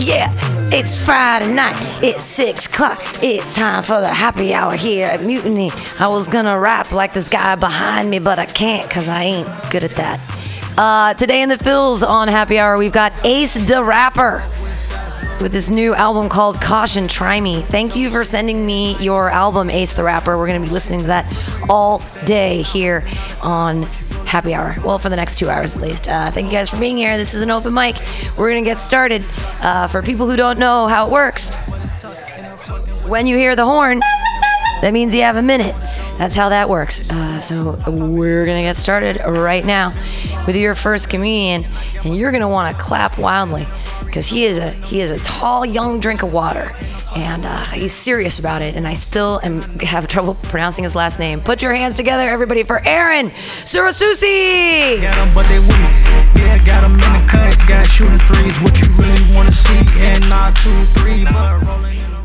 yeah. It's Friday night. It's six o'clock. It's time for the happy hour here at Mutiny. I was gonna rap like this guy behind me, but I can't because I ain't good at that. Uh, today in the fills on Happy Hour, we've got Ace the Rapper with this new album called Caution Try Me. Thank you for sending me your album, Ace the Rapper. We're to be listening to that all day here on Happy Hour. Well, for the next two hours at least. Uh, thank you guys for being here. This is an open mic. We're going to get started. Uh, for people who don't know how it works, when you hear the horn, that means you have a minute. That's how that works. Uh, so we're gonna get started right now with your first comedian, and you're gonna want to clap wildly because he is a he is a tall young drink of water, and uh, he's serious about it. And I still am have trouble pronouncing his last name. Put your hands together, everybody, for Aaron Surasusi. Got 'em, but they wouldn't. Yeah, got 'em in the cut. Got shooting threes. What you really wanna see? And not two, three, but rolling in the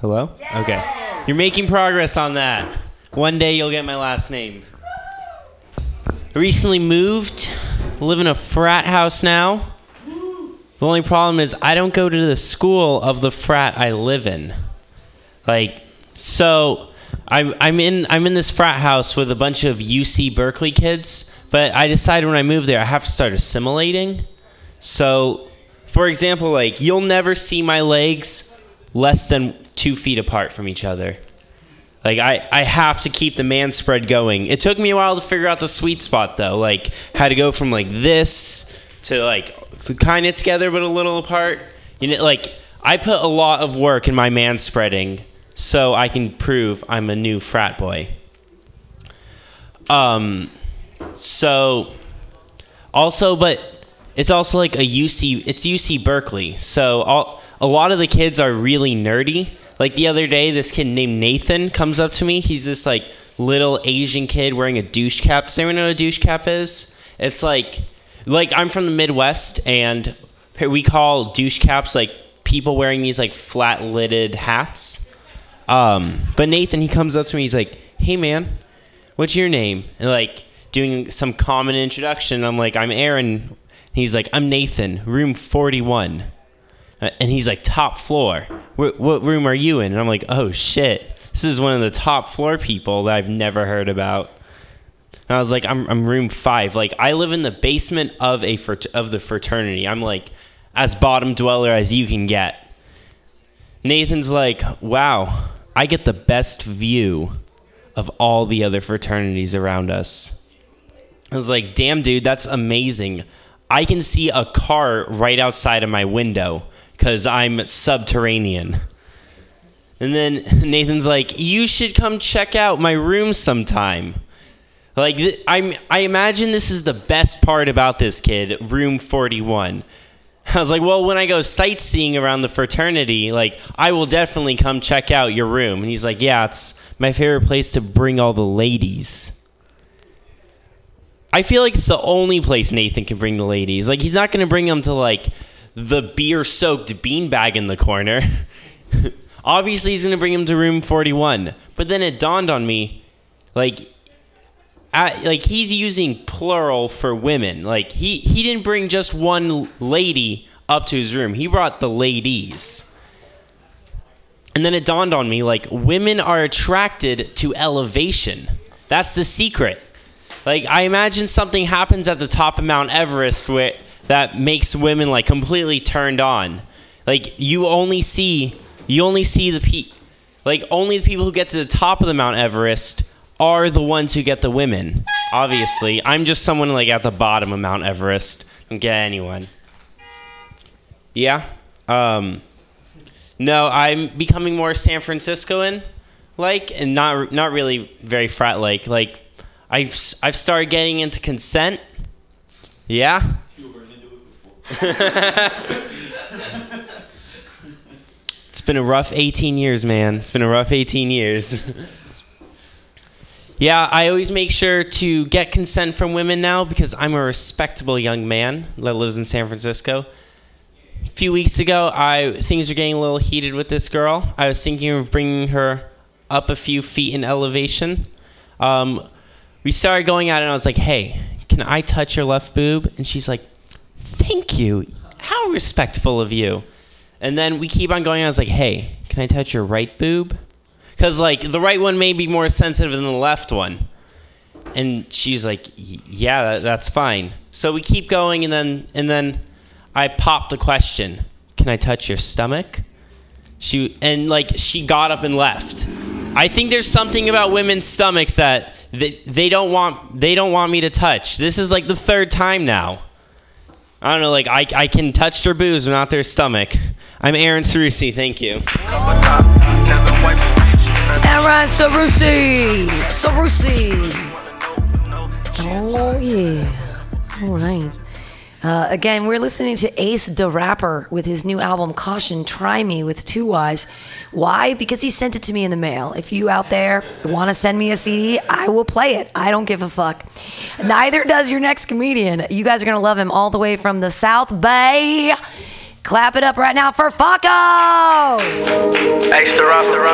Hello? Okay. You're making progress on that. One day you'll get my last name. Recently moved. Live in a frat house now. The only problem is I don't go to the school of the frat I live in. Like, so I'm I'm in I'm in this frat house with a bunch of UC Berkeley kids, but I decided when I moved there I have to start assimilating. So, for example, like you'll never see my legs less than two feet apart from each other. Like I, I have to keep the man spread going. It took me a while to figure out the sweet spot though. Like how to go from like this to like kind of together but a little apart. You know, like I put a lot of work in my man spreading so I can prove I'm a new frat boy. Um, so also, but it's also like a UC. It's UC Berkeley, so all a lot of the kids are really nerdy. Like the other day, this kid named Nathan comes up to me. He's this like little Asian kid wearing a douche cap. Does anyone know what a douche cap is? It's like, like I'm from the Midwest, and we call douche caps like people wearing these like flat lidded hats. Um, but Nathan, he comes up to me. He's like, "Hey, man, what's your name?" And like doing some common introduction. I'm like, "I'm Aaron." He's like, "I'm Nathan, room 41." Uh, And he's like, "Top floor. Wh- what room are you in?" And I'm like, "Oh shit, this is one of the top floor people that I've never heard about." And I was like, "I'm I'm room five. Like I live in the basement of a frat- of the fraternity. I'm like as bottom dweller as you can get." Nathan's like, wow, I get the best view of all the other fraternities around us. I was like, damn, dude, that's amazing. I can see a car right outside of my window because I'm subterranean. And then Nathan's like, you should come check out my room sometime. Like th- I'm, I imagine this is the best part about this kid, room 41. I was like, well, when I go sightseeing around the fraternity, like, I will definitely come check out your room. And he's like, yeah, it's my favorite place to bring all the ladies. I feel like it's the only place Nathan can bring the ladies. Like, he's not going to bring them to, like, the beer soaked beanbag in the corner. Obviously, he's going to bring them to room 41. But then it dawned on me, like, at, like he's using plural for women. Like he he didn't bring just one lady up to his room. He brought the ladies. And then it dawned on me like women are attracted to elevation. That's the secret. Like I imagine something happens at the top of Mount Everest where that makes women like completely turned on. Like you only see you only see the pe like only the people who get to the top of the Mount Everest are the ones who get the women. Obviously, I'm just someone like at the bottom of Mount Everest. Don't get anyone. Yeah. Um, no, I'm becoming more San Franciscoan like, and not not really very frat like. Like, I've I've started getting into consent. Yeah. It's been a rough 18 years, man. It's been a rough 18 years. yeah, I always make sure to get consent from women now because I'm a respectable young man that lives in San Francisco. A few weeks ago, I things are getting a little heated with this girl. I was thinking of bringing her up a few feet in elevation. Um, we started going it, and I was like, "Hey, can I touch your left boob?" And she's like, "Thank you. How respectful of you." And then we keep on going. I was like, "Hey, can I touch your right boob?" Because like the right one may be more sensitive than the left one. And she's like, "Yeah, that, that's fine." So we keep going, and then and then I popped a question: "Can I touch your stomach?" She and like she got up and left. I think there's something about women's stomachs that they, they don't want they don't want me to touch. This is like the third time now. I don't know, like I, I can touch their boobs but not their stomach. I'm Aaron Cerusi, thank you. Aaron Sarusi! Sarusi! Oh, yeah. All right. Uh, again, we're listening to Ace the Rapper with his new album Caution Try Me with two Y's. Why? Because he sent it to me in the mail. If you out there want to send me a CD, I will play it. I don't give a fuck. Neither does your next comedian. You guys are going to love him all the way from the South Bay. Clap it up right now for Faco! Ace the roster,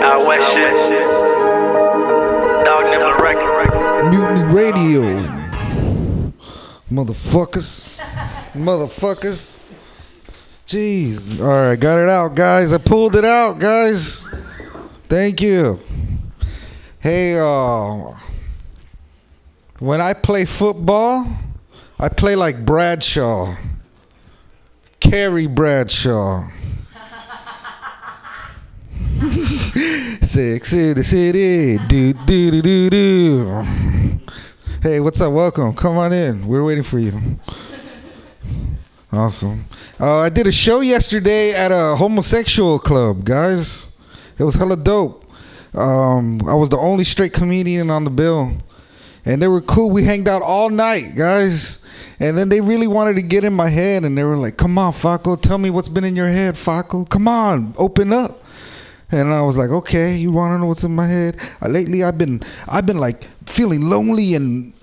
Out west shit. Dog nibble record. Mutiny Radio. Motherfuckers. Motherfuckers. Jeez. All right, got it out, guys. I pulled it out, guys. Thank you. Hey, uh, when I play football, I play like Bradshaw. Carrie Bradshaw. Six City City. Do do do do do. Hey, what's up? Welcome. Come on in. We're waiting for you. Awesome. Uh, I did a show yesterday at a homosexual club, guys. It was hella dope. Um, I was the only straight comedian on the bill, and they were cool. We hanged out all night, guys. And then they really wanted to get in my head, and they were like, "Come on, Faco, tell me what's been in your head, Faco. Come on, open up." And I was like, okay, you want to know what's in my head? Uh, lately, I've been, I've been like feeling lonely, and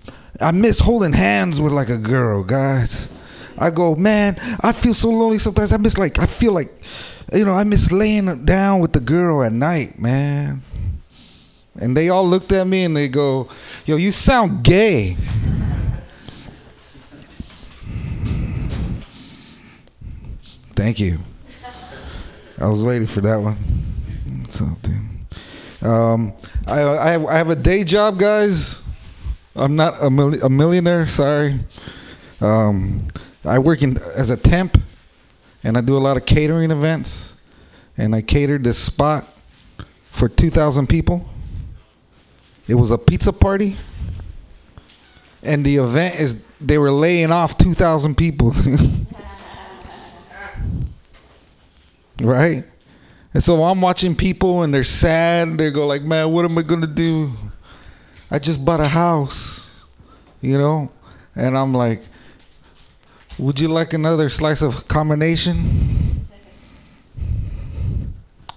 I miss holding hands with like a girl, guys. I go, man, I feel so lonely sometimes. I miss like, I feel like, you know, I miss laying down with the girl at night, man. And they all looked at me and they go, yo, you sound gay. Thank you. I was waiting for that one. Something. Um, I, I, have, I have a day job, guys. I'm not a, mil- a millionaire. Sorry. Um, I work in as a temp, and I do a lot of catering events. And I catered this spot for 2,000 people. It was a pizza party, and the event is they were laying off 2,000 people. right? And so I'm watching people and they're sad. They go like, "Man, what am I gonna do? I just bought a house, you know." And I'm like, "Would you like another slice of combination?"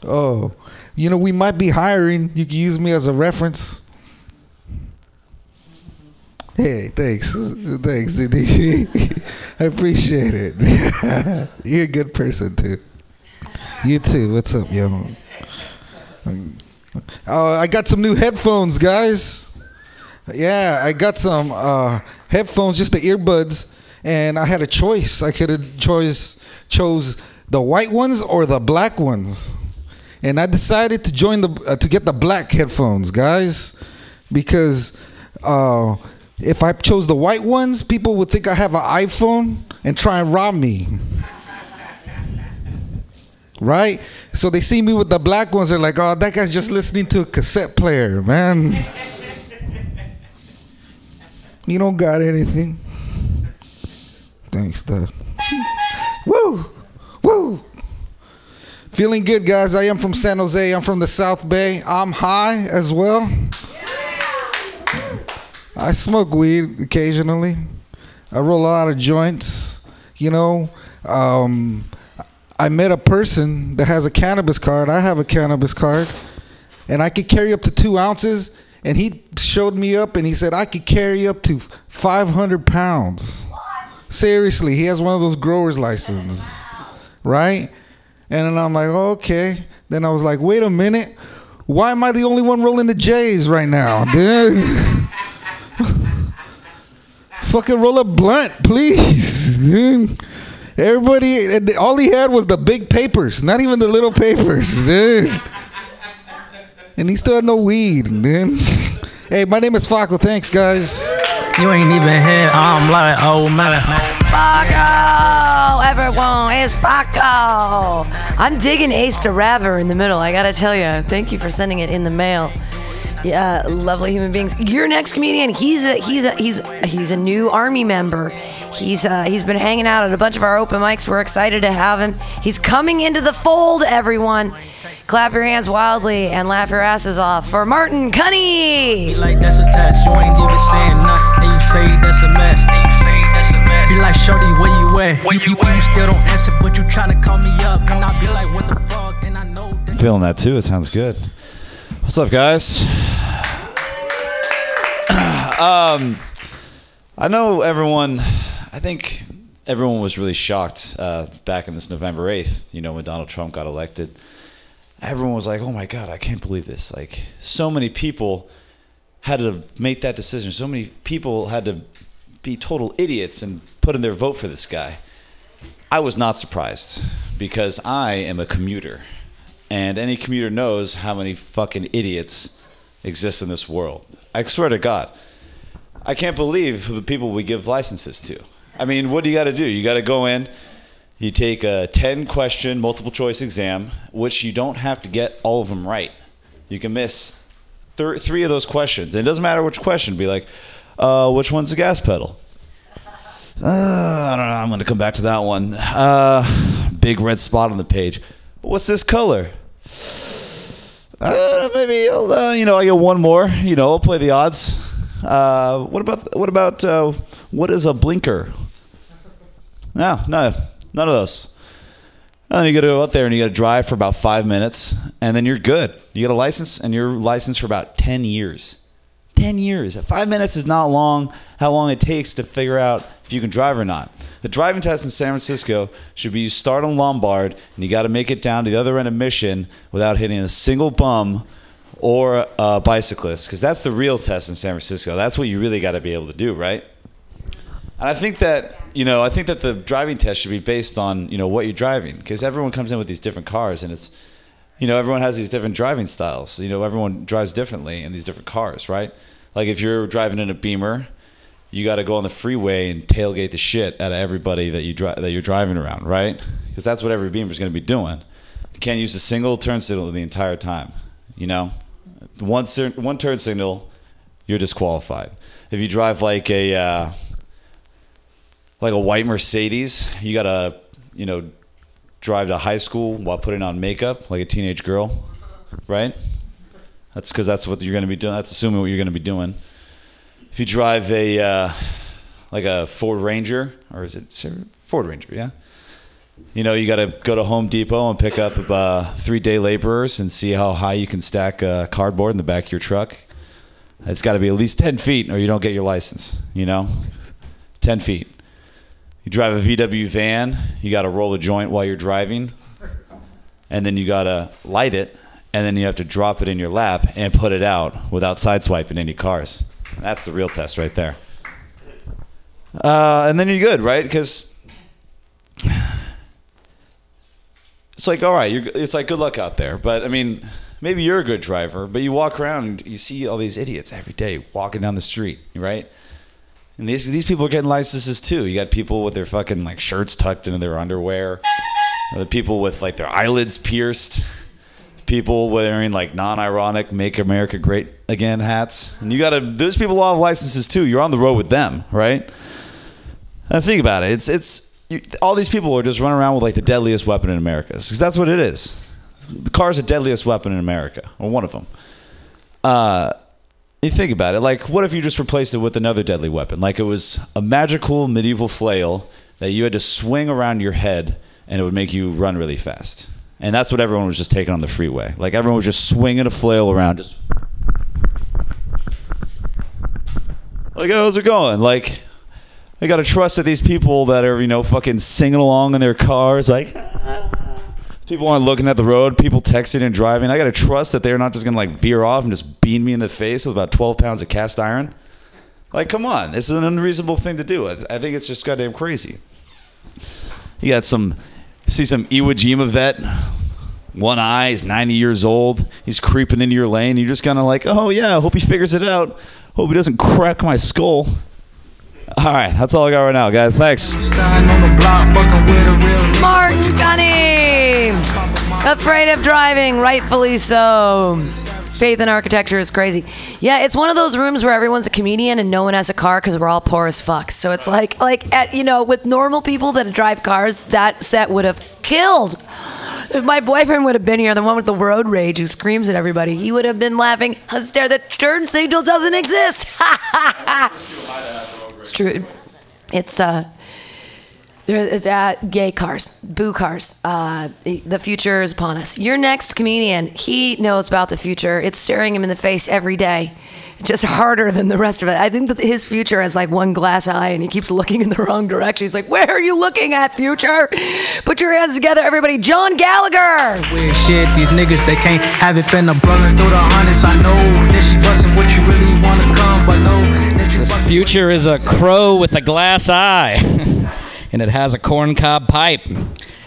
Oh, you know, we might be hiring. You can use me as a reference. Hey, thanks, thanks, I appreciate it. You're a good person too. You too. What's up, yo? Uh, I got some new headphones, guys. Yeah, I got some uh, headphones, just the earbuds, and I had a choice. I could have choice chose the white ones or the black ones, and I decided to join the uh, to get the black headphones, guys, because uh, if I chose the white ones, people would think I have an iPhone and try and rob me right? So they see me with the black ones. They're like, "Oh, that guy's just listening to a cassette player, man. you don't got anything." Thanks, Doug. Woo, woo. Feeling good, guys. I am from San Jose. I'm from the South Bay. I'm high as well. I smoke weed occasionally. I roll a lot of joints. You know, um, I met a person that has a cannabis card. I have a cannabis card, and I could carry up to two ounces. And he showed me up, and he said I could carry up to 500 pounds. Seriously, he has one of those growers licenses, right? And then I'm like, okay. Then I was like, wait a minute. Why am I the only one rolling the J's right now, dude? Fucking roll a blunt, please, dude. Everybody, and all he had was the big papers, not even the little papers, dude. And he still had no weed, man. Hey, my name is Faco. Thanks, guys. You ain't even had I'm like, oh man. Faco! Everyone, it's Faco! I'm digging Ace to Rapper in the middle, I gotta tell you. Thank you for sending it in the mail. Yeah, lovely human beings. Your next comedian, he's a he's a he's he's a new army member. He's uh, he's been hanging out at a bunch of our open mics. We're excited to have him. He's coming into the fold, everyone. Clap your hands wildly and laugh your asses off for Martin Cunny. Like that's a test, you ain't even saying nothing. And you say that's a mess. And you say that's a mess. Be like, Shorty, where you at? Where you you, you still don't answer, but you tryna call me up. And I be like, what the fuck? And I know that. Feeling that too. It sounds good. What's up, guys? um, I know everyone. I think everyone was really shocked uh, back in this November eighth. You know, when Donald Trump got elected, everyone was like, "Oh my God, I can't believe this!" Like, so many people had to make that decision. So many people had to be total idiots and put in their vote for this guy. I was not surprised because I am a commuter. And any commuter knows how many fucking idiots exist in this world. I swear to God. I can't believe the people we give licenses to. I mean, what do you got to do? You got to go in, you take a 10 question multiple choice exam, which you don't have to get all of them right. You can miss three of those questions. And it doesn't matter which question. Be like, uh, which one's the gas pedal? Uh, I don't know. I'm going to come back to that one. Uh, big red spot on the page. What's this color? Uh, maybe I'll, uh, you know I get one more. You know I'll play the odds. Uh, what about what about what is a blinker? No, no, none of those. And then you got to go out there and you got to drive for about five minutes, and then you're good. You get a license, and you're licensed for about ten years. Ten years. Five minutes is not long. How long it takes to figure out if you can drive or not. The driving test in San Francisco should be you start on Lombard, and you got to make it down to the other end of Mission without hitting a single bum or a bicyclist, because that's the real test in San Francisco. That's what you really got to be able to do, right? And I think that you know, I think that the driving test should be based on you know what you're driving, because everyone comes in with these different cars, and it's you know everyone has these different driving styles. You know, everyone drives differently in these different cars, right? Like if you're driving in a Beamer, you got to go on the freeway and tailgate the shit out of everybody that you dri- that you're driving around, right? Because that's what every Beamer is going to be doing. You can't use a single turn signal the entire time. You know, one one turn signal, you're disqualified. If you drive like a uh, like a white Mercedes, you gotta you know drive to high school while putting on makeup like a teenage girl, right? That's because that's what you're gonna be doing. That's assuming what you're gonna be doing. If you drive a uh, like a Ford Ranger, or is it Ford Ranger? Yeah. You know, you got to go to Home Depot and pick up uh, three day laborers and see how high you can stack uh, cardboard in the back of your truck. It's got to be at least 10 feet or you don't get your license, you know? 10 feet. You drive a VW van, you got to roll a joint while you're driving, and then you got to light it, and then you have to drop it in your lap and put it out without sideswiping any cars. That's the real test right there. Uh, and then you're good, right? Because it's like all right, you're, it's like good luck out there. But I mean, maybe you're a good driver, but you walk around you see all these idiots every day walking down the street, right? And these these people are getting licenses too. You got people with their fucking like shirts tucked into their underwear. The people with like their eyelids pierced. People wearing like non-ironic "Make America Great Again" hats, and you got to. Those people all have licenses too. You're on the road with them, right? And think about it. It's it's you, all these people are just running around with like the deadliest weapon in America because that's what it is. The car's the deadliest weapon in America, or one of them. Uh, you think about it. Like, what if you just replaced it with another deadly weapon? Like it was a magical medieval flail that you had to swing around your head and it would make you run really fast. And that's what everyone was just taking on the freeway. Like everyone was just swinging a flail around. Just like, how's it going? Like, I gotta trust that these people that are, you know, fucking singing along in their cars, like, people aren't looking at the road, people texting and driving. I gotta trust that they're not just gonna like veer off and just bean me in the face with about 12 pounds of cast iron. Like, come on, this is an unreasonable thing to do. I I think it's just goddamn crazy. You got some, see some Iwo Jima vet, one eye, he's 90 years old, he's creeping into your lane. You're just kind of like, oh yeah, hope he figures it out. Hope he doesn't crack my skull. All right, that's all I got right now, guys. Thanks. Mark Gunny! Afraid of driving, rightfully so. Faith in architecture is crazy. Yeah, it's one of those rooms where everyone's a comedian and no one has a car because we're all poor as fuck. So it's like, like at you know, with normal people that drive cars, that set would have killed. If my boyfriend would have been here, the one with the road rage who screams at everybody, he would have been laughing. Hysteria, the turn signal doesn't exist. it's true. It's uh, they're uh, gay cars, boo cars. Uh, the future is upon us. Your next comedian, he knows about the future. It's staring him in the face every day, just harder than the rest of it. I think that his future has like one glass eye, and he keeps looking in the wrong direction. He's like, "Where are you looking at, future? Put your hands together, everybody." John Gallagher. weird shit. These niggas, they can't have it been a brother through the hundreds. I know this wasn't what you really wanna come, but no. Future is a crow with a glass eye, and it has a corncob pipe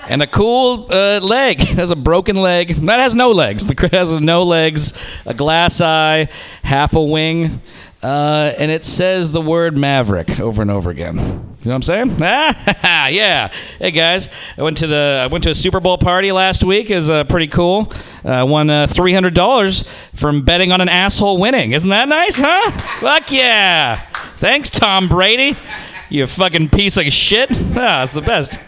and a cool uh, leg. It has a broken leg. That has no legs. The crow has no legs, a glass eye, half a wing, uh, and it says the word maverick over and over again. You know what I'm saying? Ah, yeah. Hey guys, I went to the I went to a Super Bowl party last week. Was uh, pretty cool. I won uh, three hundred dollars from betting on an asshole winning. Isn't that nice, huh? Fuck yeah! Thanks, Tom Brady. You fucking piece of shit. Ah, the best.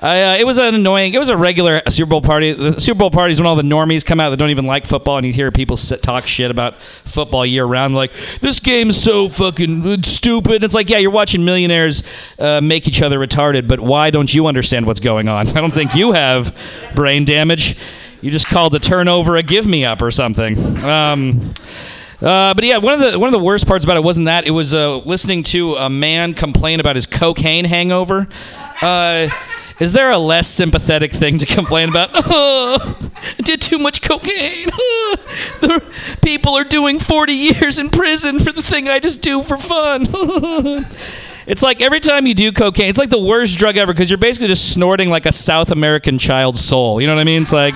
Uh, it was an annoying. It was a regular Super Bowl party. The Super Bowl party is when all the normies come out that don't even like football, and you hear people sit, talk shit about football year round. Like this game's so fucking stupid. It's like, yeah, you're watching millionaires uh, make each other retarded, but why don't you understand what's going on? I don't think you have brain damage. You just called a turnover a give me up or something. Um, uh, but yeah, one of the one of the worst parts about it wasn't that. It was uh, listening to a man complain about his cocaine hangover. Is there a less sympathetic thing to complain about? Oh, I did too much cocaine. the people are doing 40 years in prison for the thing I just do for fun. it's like every time you do cocaine, it's like the worst drug ever because you're basically just snorting like a South American child's soul. You know what I mean? It's like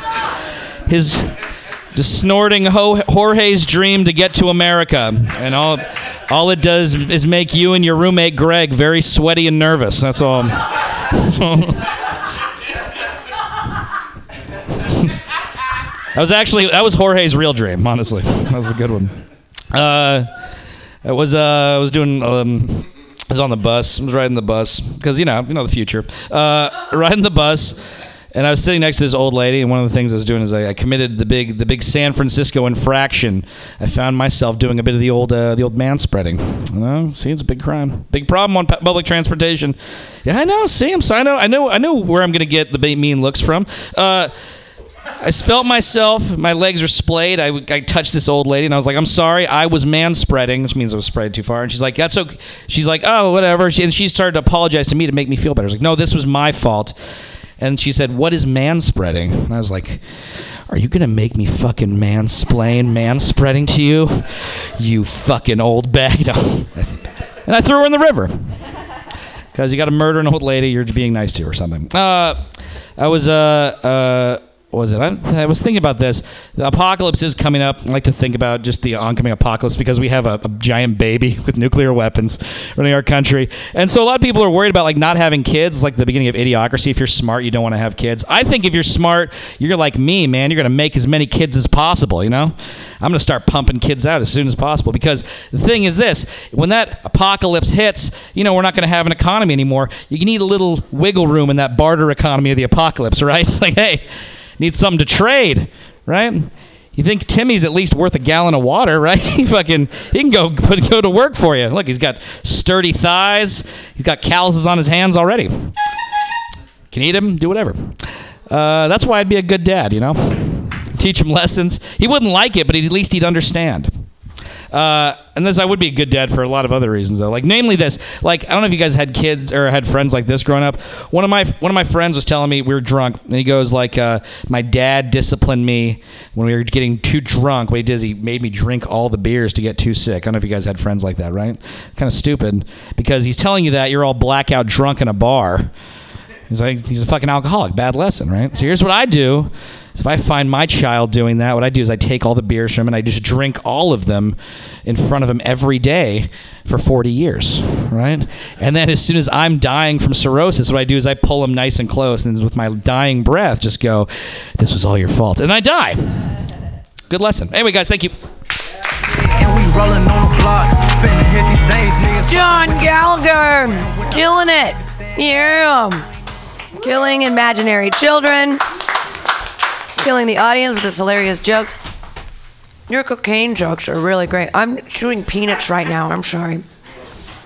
his just snorting Ho- Jorge's dream to get to America, and all all it does is make you and your roommate Greg very sweaty and nervous. That's all. that was actually that was Jorge's real dream. Honestly, that was a good one. Uh, it was uh, I was doing um, I was on the bus. I was riding the bus because you know you know the future. Uh, riding the bus. And I was sitting next to this old lady, and one of the things I was doing is I, I committed the big, the big San Francisco infraction. I found myself doing a bit of the old, uh, the old man spreading. See, it's a big crime, big problem on pu- public transportation. Yeah, I know. See, I'm, I know, I know, I know where I'm going to get the mean looks from. Uh, I felt myself, my legs were splayed. I, I touched this old lady and I was like, I'm sorry, I was man spreading, which means I was spread too far. And she's like, That's okay. She's like, Oh, whatever. She, and she started to apologize to me to make me feel better. I was like, No, this was my fault. And she said, What is man spreading? And I was like, Are you going to make me fucking mansplain man spreading to you? You fucking old bag. And I threw her in the river because you got to murder an old lady you're being nice to her or something. Uh, I was uh uh. Was it? I, I was thinking about this. The apocalypse is coming up. I like to think about just the oncoming apocalypse because we have a, a giant baby with nuclear weapons running our country, and so a lot of people are worried about like not having kids. Like the beginning of idiocracy. If you're smart, you don't want to have kids. I think if you're smart, you're like me, man. You're gonna make as many kids as possible. You know, I'm gonna start pumping kids out as soon as possible because the thing is this: when that apocalypse hits, you know we're not gonna have an economy anymore. You need a little wiggle room in that barter economy of the apocalypse, right? It's like, hey, need something to trade, right? You think Timmy's at least worth a gallon of water, right? he fucking he can go put, go to work for you. Look, he's got sturdy thighs. He's got calluses on his hands already. can eat him, do whatever. Uh, that's why I'd be a good dad, you know? Teach him lessons. He wouldn't like it, but at least he'd understand. Uh, and this, I would be a good dad for a lot of other reasons, though. Like, namely, this. Like, I don't know if you guys had kids or had friends like this growing up. One of my one of my friends was telling me we were drunk, and he goes like, uh, "My dad disciplined me when we were getting too drunk. What he did is he made me drink all the beers to get too sick. I don't know if you guys had friends like that, right? Kind of stupid because he's telling you that you're all blackout drunk in a bar. He's like, he's a fucking alcoholic. Bad lesson, right? So here's what I do. So if I find my child doing that, what I do is I take all the beers from him and I just drink all of them in front of him every day for 40 years, right? And then as soon as I'm dying from cirrhosis, what I do is I pull him nice and close and with my dying breath just go, this was all your fault. And I die. Good lesson. Anyway, guys, thank you. And we rolling on the block. Hit these stage. John Gallagher, killing it. Yeah. Killing imaginary children. Killing the audience with his hilarious jokes. Your cocaine jokes are really great. I'm chewing peanuts right now. I'm sorry.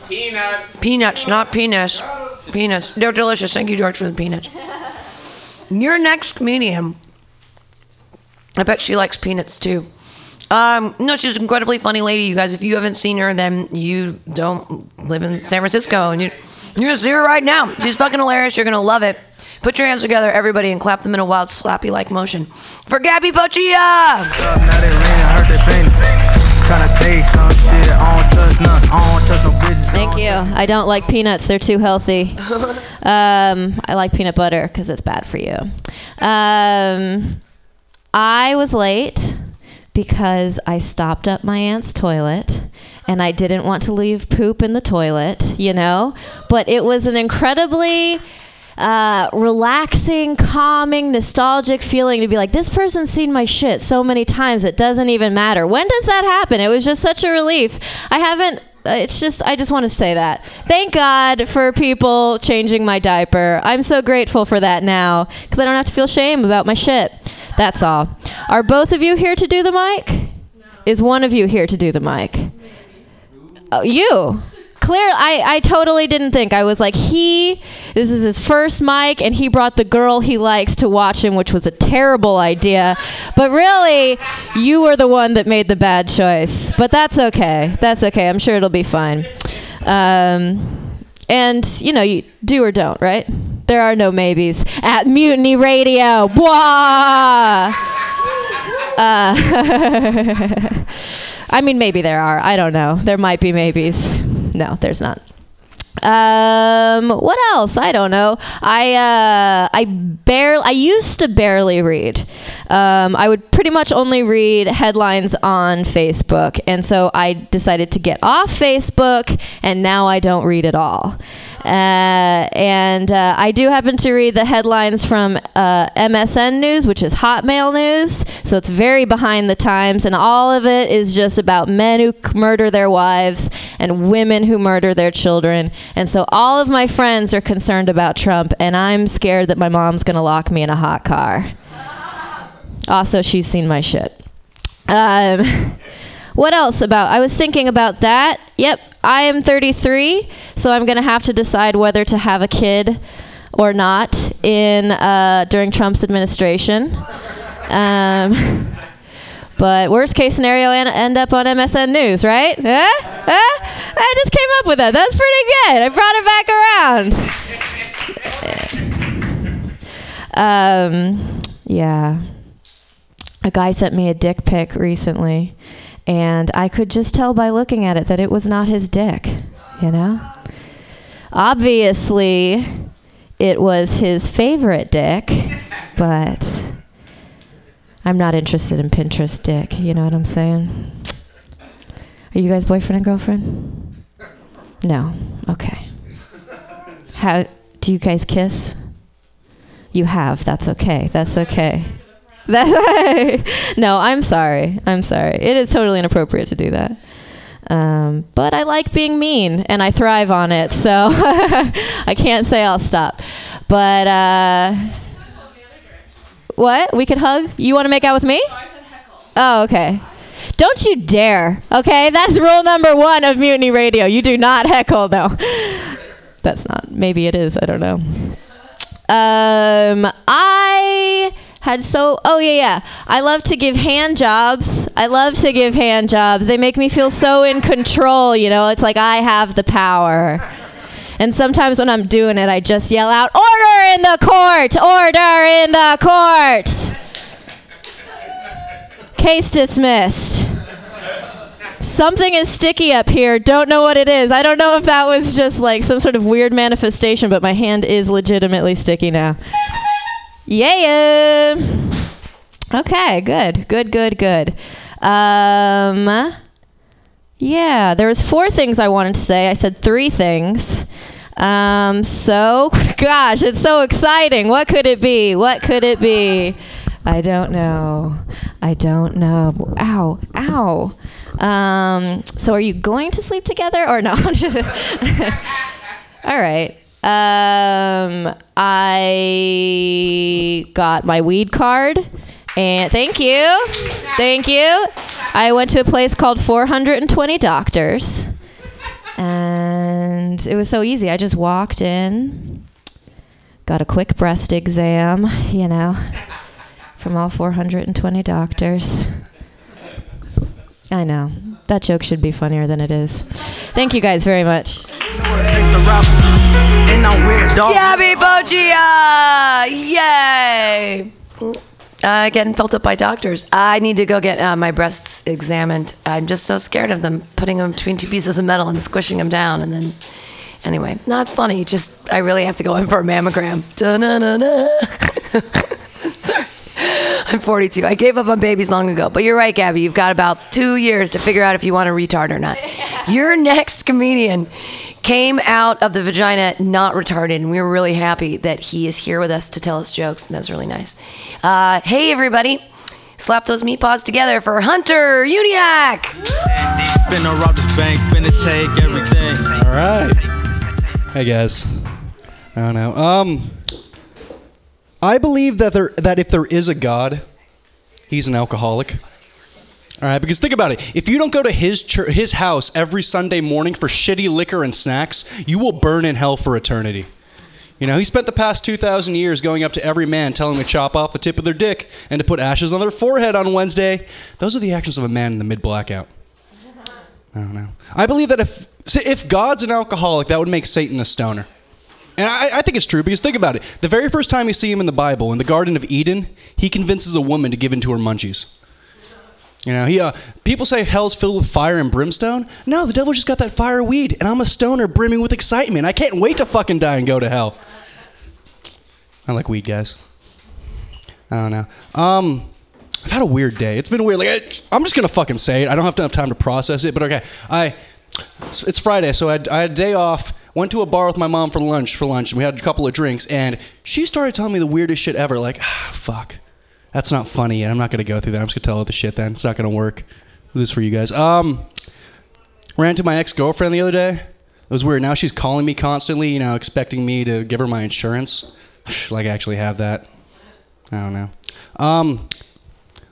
Peanuts. Peanuts, not penis. Peanuts. They're delicious. Thank you, George, for the peanuts. Your next comedian. I bet she likes peanuts too. Um, no, she's an incredibly funny lady. You guys, if you haven't seen her, then you don't live in San Francisco, and you you're gonna see her right now. She's fucking hilarious. You're gonna love it. Put your hands together, everybody, and clap them in a wild, slappy like motion for Gabby Pochia. Now they leaning, hurt they fainting. Tryna take some shit, I don't touch none, I don't touch no bitches. Thank you. I don't like peanuts. They're too healthy. Um, I like peanut butter because it's bad for you. Um, I was late because I stopped up my aunt's toilet and I didn't want to leave poop in the toilet, you know? But it was an incredibly uh, relaxing, calming, nostalgic feeling to be like, this person's seen my shit so many times, it doesn't even matter. When does that happen? It was just such a relief. I haven't. uh, It's just, I just want to say that. Thank God for people changing my diaper. I'm so grateful for that now because I don't have to feel shame about my shit. That's all. Are both of you here to do the mic? Is one of you here to do the mic? Oh, you. Clear. I, I totally didn't think. I was like, he, this is his first mic, and he brought the girl he likes to watch him, which was a terrible idea. But really, you were the one that made the bad choice. But that's okay. That's okay. I'm sure it'll be fine. Um, and, you know, you do or don't, right? There are no maybes at Mutiny Radio. Uh, I mean, maybe there are. I don't know. There might be maybes. No, there's not. Um, what else? I don't know. I uh, I barely. I used to barely read. Um, I would pretty much only read headlines on Facebook, and so I decided to get off Facebook, and now I don't read at all. Uh, and uh, I do happen to read the headlines from uh, MSN News, which is Hotmail News. So it's very behind the times, and all of it is just about men who murder their wives and women who murder their children. And so all of my friends are concerned about Trump, and I'm scared that my mom's going to lock me in a hot car. Also, she's seen my shit. Um, what else about? I was thinking about that. Yep, I am 33, so I'm going to have to decide whether to have a kid or not in uh, during Trump's administration. Um, but worst case scenario, en- end up on MSN News, right? Huh? Huh? I just came up with that. That's pretty good. I brought it back around. Um, yeah. A guy sent me a dick pic recently, and I could just tell by looking at it that it was not his dick, you know? Obviously, it was his favorite dick, but I'm not interested in Pinterest dick, you know what I'm saying? Are you guys boyfriend and girlfriend? No. Okay. How do you guys kiss? You have. That's okay. That's okay. That, no, I'm sorry. I'm sorry. It is totally inappropriate to do that. Um, but I like being mean and I thrive on it, so I can't say I'll stop. But uh, what? We could hug? You want to make out with me? Oh, okay. Don't you dare. Okay, that's rule number one of Mutiny Radio. You do not heckle. No, that's not. Maybe it is. I don't know. Um, I had so. Oh yeah, yeah. I love to give hand jobs. I love to give hand jobs. They make me feel so in control. You know, it's like I have the power. And sometimes when I'm doing it, I just yell out, "Order in the court! Order in the court!" Case dismissed. Something is sticky up here. Don't know what it is. I don't know if that was just like some sort of weird manifestation, but my hand is legitimately sticky now. Yeah. Okay, good. Good, good, good. Um Yeah, there was four things I wanted to say. I said three things. Um so gosh, it's so exciting. What could it be? What could it be? I don't know. I don't know. Ow, ow. Um, so are you going to sleep together or no? All right. Um, I got my weed card. And thank you. Thank you. I went to a place called 420 Doctors. And it was so easy. I just walked in, got a quick breast exam, you know, from all 420 doctors. I know. That joke should be funnier than it is. Thank you guys very much. Gabby Bogia! Yay! Uh, getting felt up by doctors. I need to go get uh, my breasts examined. I'm just so scared of them putting them between two pieces of metal and squishing them down, and then. Anyway, not funny. Just I really have to go in for a mammogram. Sorry. I'm 42. I gave up on babies long ago. But you're right, Gabby. You've got about two years to figure out if you want a retard or not. Your next comedian came out of the vagina not retarded, and we were really happy that he is here with us to tell us jokes, and that's really nice. Uh, hey, everybody. Slap those meat paws together for Hunter Uniac. Finna rob this bank, finna take everything. All right. Hey guys. I don't know. Um, I believe that there that if there is a God, he's an alcoholic. All right, because think about it. If you don't go to his chur his house every Sunday morning for shitty liquor and snacks, you will burn in hell for eternity. You know, he spent the past 2,000 years going up to every man telling them to chop off the tip of their dick and to put ashes on their forehead on Wednesday. Those are the actions of a man in the mid blackout. I don't know. I believe that if if God's an alcoholic, that would make Satan a stoner. And I, I think it's true because think about it. The very first time you see him in the Bible, in the Garden of Eden, he convinces a woman to give in to her munchies. You know, he uh, people say hell's filled with fire and brimstone. No, the devil just got that fire weed, and I'm a stoner brimming with excitement. I can't wait to fucking die and go to hell. I like weed, guys. I don't know. Um, I've had a weird day. It's been weird. Like I, I'm just gonna fucking say it. I don't have have time to process it. But okay, I. It's Friday, so I had, I had a day off. Went to a bar with my mom for lunch. For lunch, and we had a couple of drinks, and she started telling me the weirdest shit ever. Like, ah, fuck, that's not funny. And I'm not gonna go through that. I'm just gonna tell her the shit. Then it's not gonna work. This is for you guys. Um, ran into my ex girlfriend the other day. It was weird. Now she's calling me constantly. You know, expecting me to give her my insurance. like I actually have that. I don't know. Um,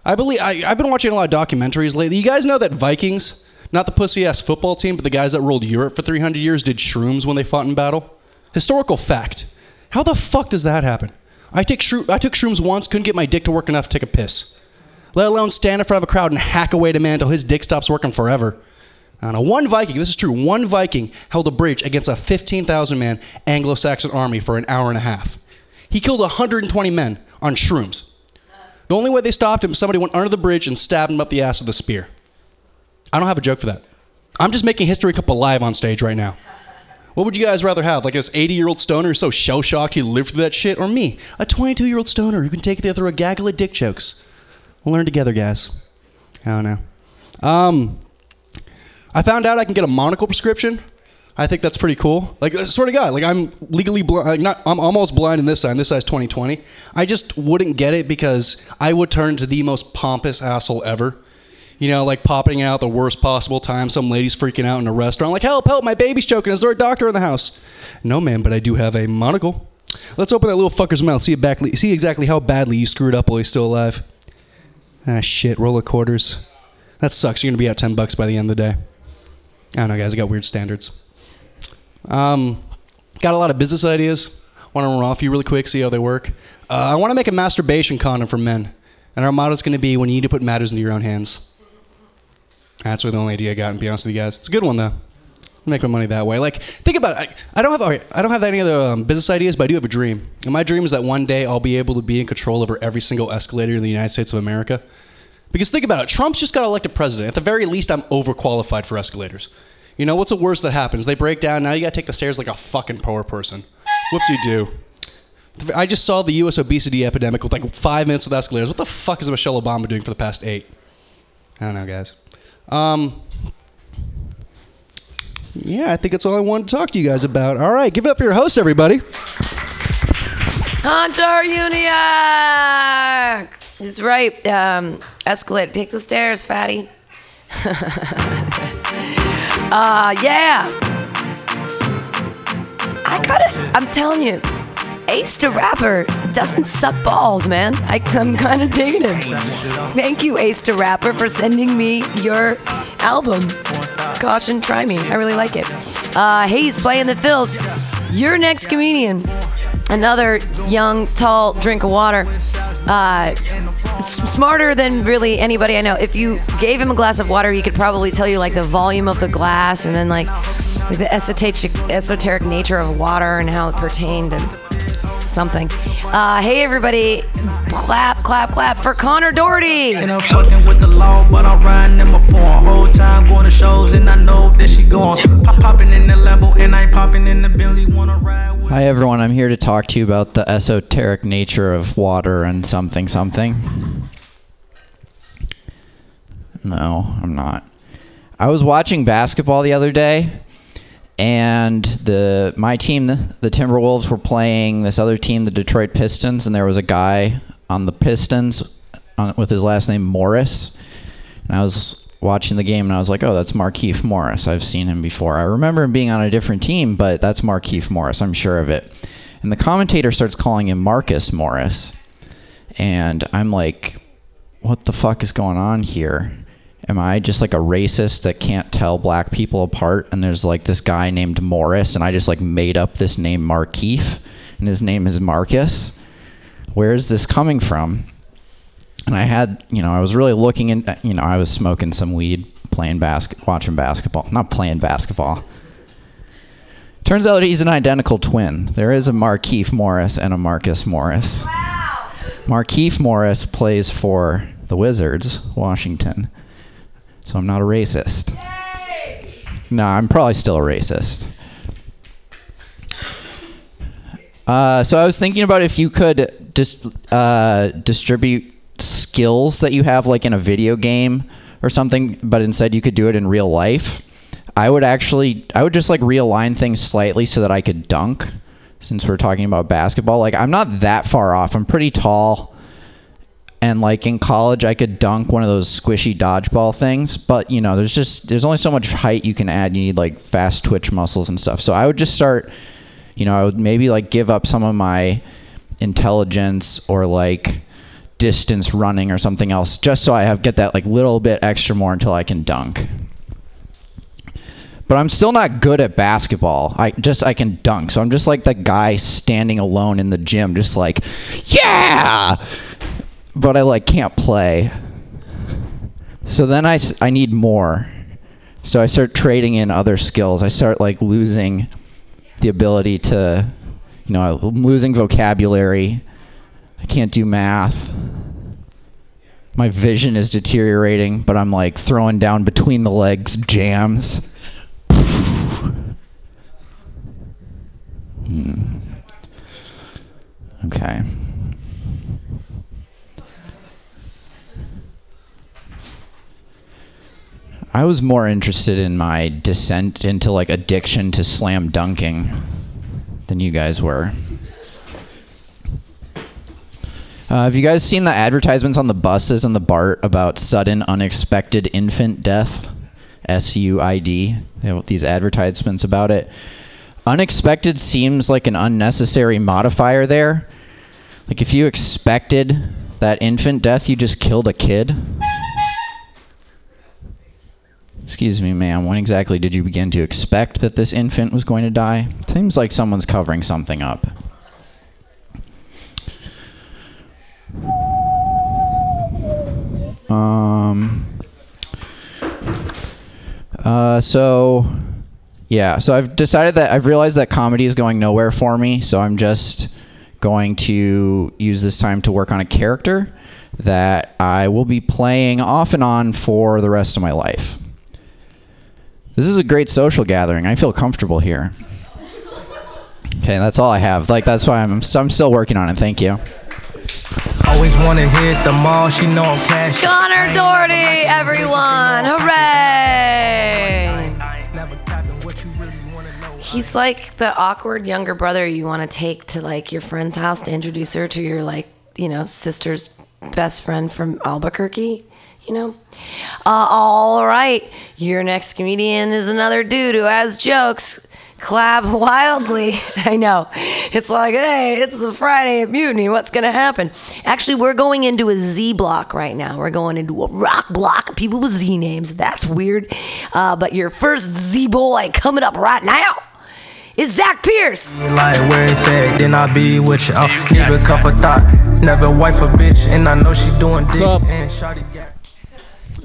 I believe I, I've been watching a lot of documentaries lately. You guys know that Vikings, not the pussy ass football team, but the guys that ruled Europe for 300 years, did shrooms when they fought in battle. Historical fact. How the fuck does that happen? I take shroom, I took shrooms once, couldn't get my dick to work enough to take a piss. Let alone stand in front of a crowd and hack away to man until his dick stops working forever. I know. One Viking, this is true, one Viking held a breach against a 15,000 man Anglo Saxon army for an hour and a half. He killed 120 men on shrooms. The only way they stopped him, somebody went under the bridge and stabbed him up the ass with a spear. I don't have a joke for that. I'm just making History Cup alive on stage right now. What would you guys rather have? Like this 80 year old stoner who's so shell shocked he lived through that shit? Or me, a 22 year old stoner who can take it through a gaggle of dick jokes? We'll learn together, guys. I don't know. Um, I found out I can get a monocle prescription. I think that's pretty cool. Like, swear to God, like I'm legally blind. Like not, I'm almost blind in this side. This side's 20/20. I just wouldn't get it because I would turn into the most pompous asshole ever. You know, like popping out the worst possible time. Some lady's freaking out in a restaurant, like, "Help! Help! My baby's choking. Is there a doctor in the house?" No, man, but I do have a monocle. Let's open that little fucker's mouth. See back. See exactly how badly you screwed up while he's still alive. Ah, shit. Roll of quarters. That sucks. You're gonna be out ten bucks by the end of the day. I don't know, guys. I got weird standards. Um, got a lot of business ideas. Want to run off you really quick, see how they work. Uh, I want to make a masturbation condom for men, and our motto is going to be when you need to put matters into your own hands. That's really the only idea I got. And be honest with you guys, it's a good one though. Make my money that way. Like, think about it. I, I don't have okay, I don't have any other um, business ideas, but I do have a dream. And my dream is that one day I'll be able to be in control over every single escalator in the United States of America. Because think about it, Trump's just got elected president. At the very least, I'm overqualified for escalators. You know what's the worst that happens? They break down. Now you got to take the stairs like a fucking poor person. Do you do? I just saw the U.S. obesity epidemic with like five minutes with escalators. What the fuck is Michelle Obama doing for the past eight? I don't know, guys. Um, yeah, I think that's all I wanted to talk to you guys about. All right, give it up for your host, everybody. Hunter Uniac! That's right. Um, escalator. Take the stairs, fatty. uh, yeah. I gotta, I'm telling you, Ace the Rapper doesn't suck balls, man. I, I'm kind of digging him. Thank you, Ace the Rapper, for sending me your album. Caution, try me. I really like it. Uh, Hayes playing the fills. Your next comedian, another young, tall drink of water. Uh, smarter than really anybody I know. If you gave him a glass of water, he could probably tell you like the volume of the glass and then like, the esoteric, esoteric nature of water and how it pertained to something. Uh, hey everybody, clap, clap, clap for Connor Doherty. And I'm fucking with the law, but I'm riding in my phone. Whole time going to shows, and I know that she going. Pop popping in the Lambo, and I ain't popping in the Bentley. Wanna ride with Hi everyone, I'm here to talk to you about the esoteric nature of water and something something. No, I'm not. I was watching basketball the other day and the my team the, the Timberwolves were playing this other team the Detroit Pistons and there was a guy on the Pistons on, with his last name Morris and I was watching the game and I was like, "Oh, that's Markieff Morris. I've seen him before. I remember him being on a different team, but that's Markieff Morris. I'm sure of it." And the commentator starts calling him Marcus Morris. And I'm like, "What the fuck is going on here? Am I just like a racist that can't tell black people apart and there's like this guy named Morris and I just like made up this name Markieff and his name is Marcus? Where is this coming from?" and I had, you know, I was really looking in, you know, I was smoking some weed, playing basket, watching basketball, not playing basketball. Turns out he's an identical twin. There is a Markieff Morris and a Marcus Morris. Wow. Markieff Morris plays for the Wizards, Washington. So I'm not a racist. No, I'm probably still a racist. Uh, so I was thinking about if you could dis- uh, distribute skills that you have, like in a video game or something, but instead you could do it in real life. I would actually, I would just like realign things slightly so that I could dunk. Since we're talking about basketball, like I'm not that far off. I'm pretty tall, and like in college, I could dunk one of those squishy dodgeball things. But you know, there's just there's only so much height you can add. You need like fast twitch muscles and stuff. So I would just start you know, I would maybe like give up some of my intelligence or like distance running or something else just so I have get that like little bit extra more until I can dunk. But I'm still not good at basketball. I just I can dunk. So I'm just like the guy standing alone in the gym just like, "Yeah!" But I like can't play. So then I, I need more. So I start trading in other skills. I start like losing the ability to, you know, I'm losing vocabulary. I can't do math. My vision is deteriorating, but I'm like throwing down between the legs jams. Hmm. Okay. I was more interested in my descent into like addiction to slam dunking than you guys were. Uh, have you guys seen the advertisements on the buses and the BART about sudden unexpected infant death? S U I D. These advertisements about it. Unexpected seems like an unnecessary modifier there. Like if you expected that infant death, you just killed a kid. Excuse me, ma'am, when exactly did you begin to expect that this infant was going to die? Seems like someone's covering something up. Um, uh, so, yeah, so I've decided that I've realized that comedy is going nowhere for me, so I'm just going to use this time to work on a character that I will be playing off and on for the rest of my life. This is a great social gathering. I feel comfortable here. Okay, that's all I have. Like that's why I'm I'm still working on it. Thank you. Always wanna hit the mall, she know I'm cash. Connor Doherty, everyone. Hooray! He's like the awkward younger brother you want to take to like your friend's house to introduce her to your like, you know, sister's best friend from Albuquerque, you know? Uh, all right. Your next comedian is another dude who has jokes. Clap wildly. I know. It's like, hey, it's a Friday at Mutiny. What's going to happen? Actually, we're going into a Z block right now. We're going into a rock block. People with Z names. That's weird. Uh, but your first Z boy coming up right now is Zach Pierce. Like where it's at, then I be with you. Need a cup of thought, never wife a bitch, and I know she doing dicks up?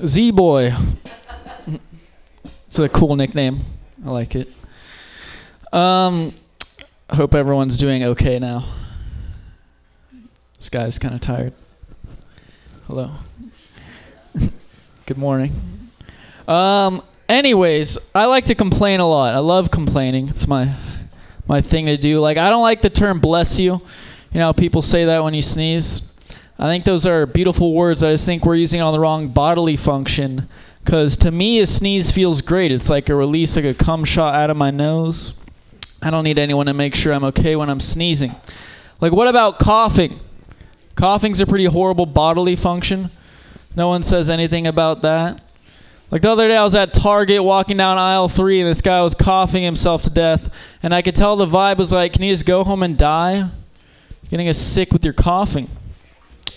Z Boy. It's a cool nickname. I like it. Um, hope everyone's doing okay now. This guy's kind of tired. Hello. Good morning. Um. Anyways, I like to complain a lot. I love complaining. It's my my thing to do. Like I don't like the term "bless you." You know, people say that when you sneeze. I think those are beautiful words. I just think we're using on the wrong bodily function. Because to me, a sneeze feels great. It's like a release, like a cum shot out of my nose. I don't need anyone to make sure I'm okay when I'm sneezing. Like, what about coughing? Coughing's a pretty horrible bodily function. No one says anything about that. Like the other day, I was at Target walking down aisle three, and this guy was coughing himself to death. And I could tell the vibe was like, Can you just go home and die? Getting us sick with your coughing.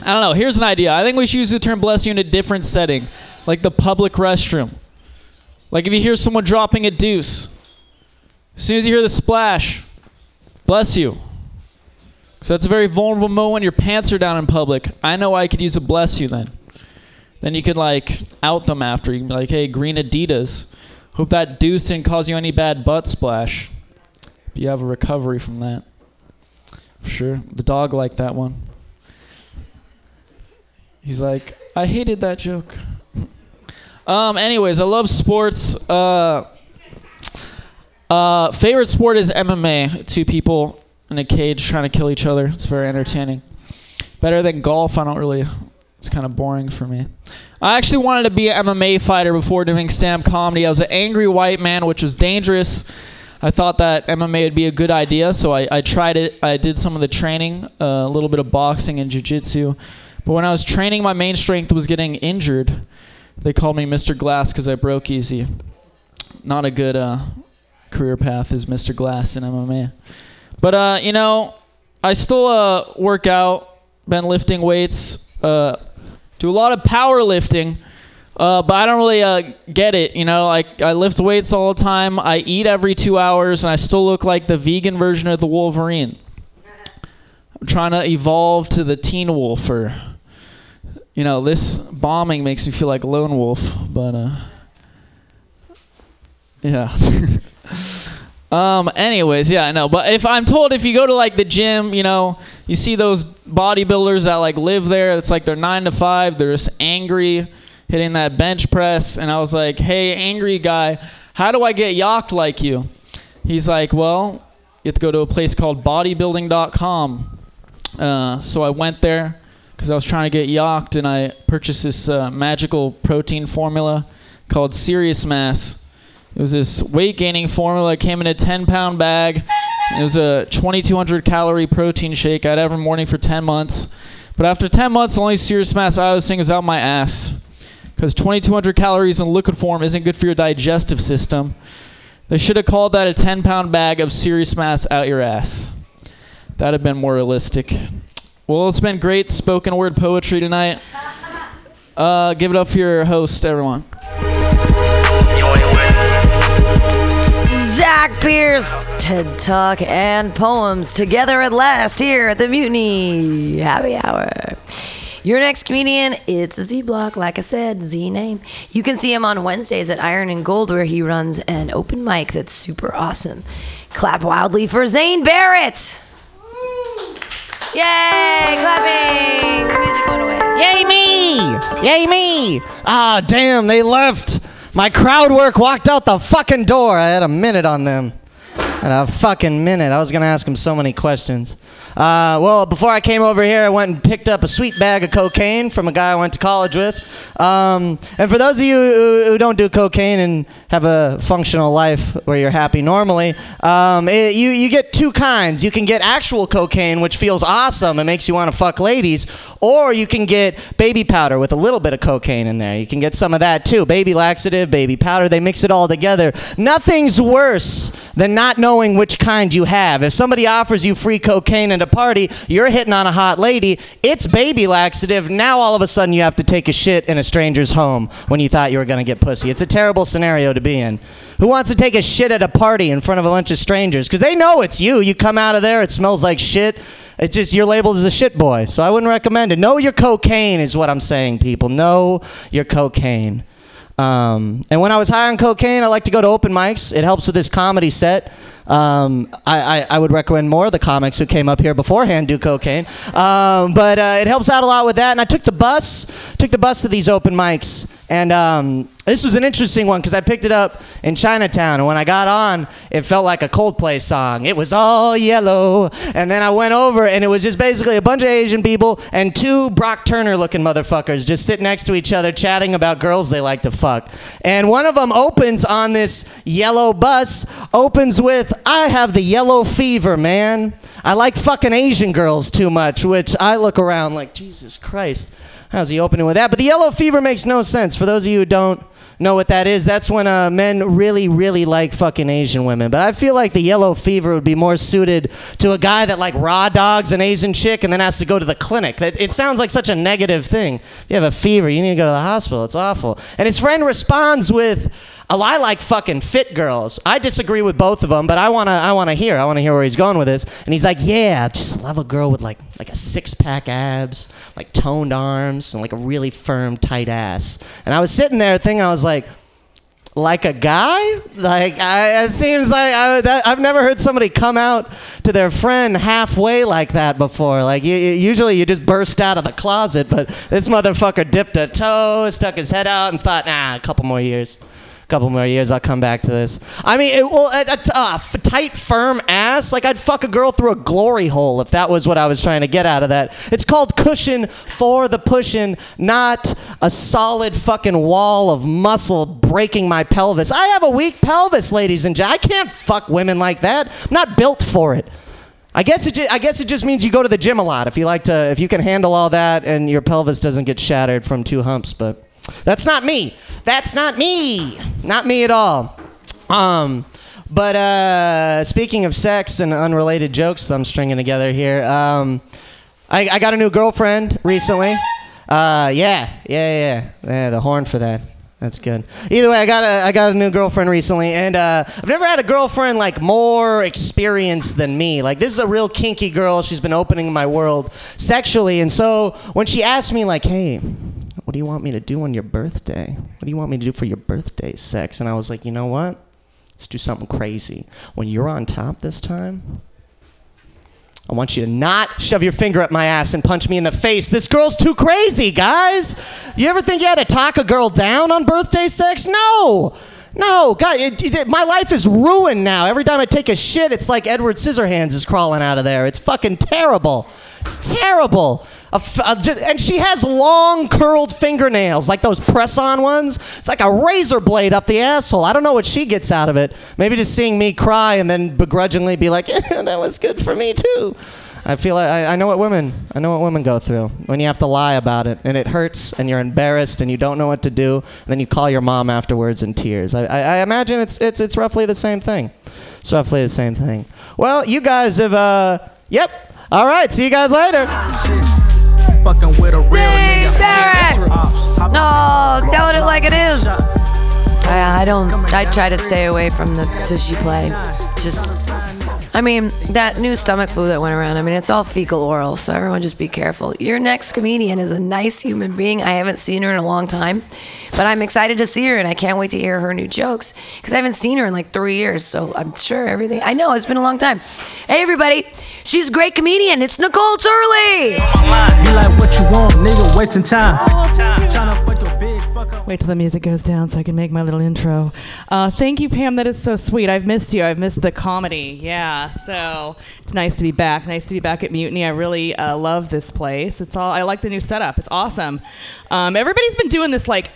I don't know. Here's an idea. I think we should use the term bless you in a different setting, like the public restroom. Like if you hear someone dropping a deuce, as soon as you hear the splash, bless you. So that's a very vulnerable moment your pants are down in public. I know I could use a bless you then. Then you could like out them after. You can be like, hey, green Adidas. Hope that deuce didn't cause you any bad butt splash. But you have a recovery from that. For sure. The dog liked that one. He's like, I hated that joke. um, anyways, I love sports. Uh, uh, favorite sport is MMA. Two people in a cage trying to kill each other. It's very entertaining. Better than golf. I don't really. It's kind of boring for me. I actually wanted to be an MMA fighter before doing stand comedy. I was an angry white man, which was dangerous. I thought that MMA would be a good idea, so I, I tried it. I did some of the training, uh, a little bit of boxing and jiu-jitsu. But when I was training, my main strength was getting injured. They called me Mr. Glass because I broke easy. Not a good uh, career path is Mr. Glass in MMA. But uh, you know, I still uh, work out. Been lifting weights. Uh, do a lot of powerlifting. Uh, but I don't really uh, get it. You know, like I lift weights all the time. I eat every two hours, and I still look like the vegan version of the Wolverine. I'm trying to evolve to the Teen Wolf, or you know, this bombing makes me feel like Lone Wolf. But uh, yeah. Um. Anyways, yeah, I know. But if I'm told if you go to like the gym, you know, you see those bodybuilders that like live there. It's like they're nine to five. They're just angry, hitting that bench press. And I was like, hey, angry guy, how do I get yocked like you? He's like, well, you have to go to a place called bodybuilding.com. Uh, so I went there because I was trying to get yocked, and I purchased this uh, magical protein formula called Serious Mass. It was this weight gaining formula. It came in a 10 pound bag. It was a 2200 calorie protein shake I'd every morning for 10 months. But after 10 months, the only serious mass I was seeing was out my ass. Because 2200 calories in liquid form isn't good for your digestive system. They should have called that a 10 pound bag of serious mass out your ass. That'd have been more realistic. Well, it's been great spoken word poetry tonight. Uh, give it up for your host, everyone. Zach Pierce, TED Talk and poems together at last here at the Mutiny Happy Hour. Your next comedian, it's Z Block, like I said, Z name. You can see him on Wednesdays at Iron and Gold, where he runs an open mic that's super awesome. Clap wildly for Zane Barrett. Yay! Clapping. The music went away. Yay me! Yay me! Ah, damn, they left. My crowd work walked out the fucking door. I had a minute on them. I had a fucking minute. I was gonna ask him so many questions. Uh, well, before I came over here, I went and picked up a sweet bag of cocaine from a guy I went to college with. Um, and for those of you who, who don't do cocaine and have a functional life where you're happy normally, um, it- you, you get two kinds. You can get actual cocaine, which feels awesome and makes you want to fuck ladies, or you can get baby powder with a little bit of cocaine in there. You can get some of that too. Baby laxative, baby powder, they mix it all together. Nothing's worse than not knowing which kind you have. If somebody offers you free cocaine at a party, you're hitting on a hot lady, it's baby laxative. Now all of a sudden you have to take a shit in a stranger's home when you thought you were going to get pussy. It's a terrible scenario to be in. Who wants to take a shit at a party in front of a bunch of strangers? Because they know it's you. You come out of there, it smells like shit. It just you're labeled as a shit boy. So I wouldn't recommend it. Know your cocaine is what I'm saying, people. Know your cocaine. Um, and when I was high on cocaine, I like to go to open mics. It helps with this comedy set. Um, I, I, I would recommend more of the comics who came up here beforehand do cocaine. Um, but uh, it helps out a lot with that. And I took the bus, took the bus to these open mics. And um, this was an interesting one because I picked it up in Chinatown. And when I got on, it felt like a Coldplay song. It was all yellow. And then I went over, and it was just basically a bunch of Asian people and two Brock Turner looking motherfuckers just sitting next to each other chatting about girls they like to fuck. And one of them opens on this yellow bus, opens with, I have the yellow fever, man. I like fucking Asian girls too much, which I look around like, Jesus Christ. How's he opening with that? But the yellow fever makes no sense. For those of you who don't know what that is, that's when uh, men really, really like fucking Asian women. But I feel like the yellow fever would be more suited to a guy that like raw dogs an Asian chick and then has to go to the clinic. It sounds like such a negative thing. You have a fever, you need to go to the hospital. It's awful. And his friend responds with, Oh, I like fucking fit girls. I disagree with both of them, but I wanna, I wanna hear. I wanna hear where he's going with this. And he's like, "Yeah, just love a girl with like, like a six-pack abs, like toned arms, and like a really firm, tight ass." And I was sitting there thinking, I was like, like a guy? Like I, it seems like I, that, I've never heard somebody come out to their friend halfway like that before. Like you, you- usually you just burst out of the closet, but this motherfucker dipped a toe, stuck his head out, and thought, nah, a couple more years. A couple more years, I'll come back to this. I mean, it, well, a, uh, f- tight, firm ass. Like I'd fuck a girl through a glory hole if that was what I was trying to get out of that. It's called cushion for the pushing, not a solid fucking wall of muscle breaking my pelvis. I have a weak pelvis, ladies and gentlemen. I can't fuck women like that. I'm not built for it. I guess it. Ju- I guess it just means you go to the gym a lot. If you like to, if you can handle all that, and your pelvis doesn't get shattered from two humps. But that's not me. That's not me. Not me at all. Um, but uh, speaking of sex and unrelated jokes I'm stringing together here, um, I, I got a new girlfriend recently. Uh, yeah, yeah, yeah, yeah. The horn for that. That's good. Either way, I got a I got a new girlfriend recently, and uh, I've never had a girlfriend like more experienced than me. Like this is a real kinky girl. She's been opening my world sexually, and so when she asked me like, "Hey, what do you want me to do on your birthday? What do you want me to do for your birthday sex?" and I was like, "You know what? Let's do something crazy. When you're on top this time, I want you to not shove your finger up my ass and punch me in the face. This girl's too crazy, guys. You ever think you had to talk a girl down on birthday sex? No. No, God, it, it- my life is ruined now. Every time I take a shit, it's like Edward Scissorhands is crawling out of there. It's fucking terrible. It's terrible. A f- a ju- and she has long, curled fingernails, like those press on ones. It's like a razor blade up the asshole. I don't know what she gets out of it. Maybe just seeing me cry and then begrudgingly be like, that was good for me too. I feel like I, I know what women I know what women go through when you have to lie about it and it hurts and you're embarrassed and you don't know what to do and then you call your mom afterwards in tears. I, I, I imagine it's it's it's roughly the same thing. It's roughly the same thing. Well, you guys have uh yep. All right, see you guys later. Fucking with a real nigga. Barrett! No, telling it like it is. I, I don't. I try to stay away from the tushy play. Just I mean, that new stomach flu that went around, I mean, it's all fecal oral, so everyone just be careful. Your next comedian is a nice human being. I haven't seen her in a long time, but I'm excited to see her, and I can't wait to hear her new jokes because I haven't seen her in like three years, so I'm sure everything. I know, it's been a long time. Hey, everybody, she's a great comedian. It's Nicole Turley. Be like what you want, nigga, wasting time. Wait till the music goes down so I can make my little intro. Uh, thank you, Pam. That is so sweet. I've missed you. I've missed the comedy. Yeah. So it's nice to be back. Nice to be back at Mutiny. I really uh, love this place. It's all. I like the new setup. It's awesome. Um, everybody's been doing this like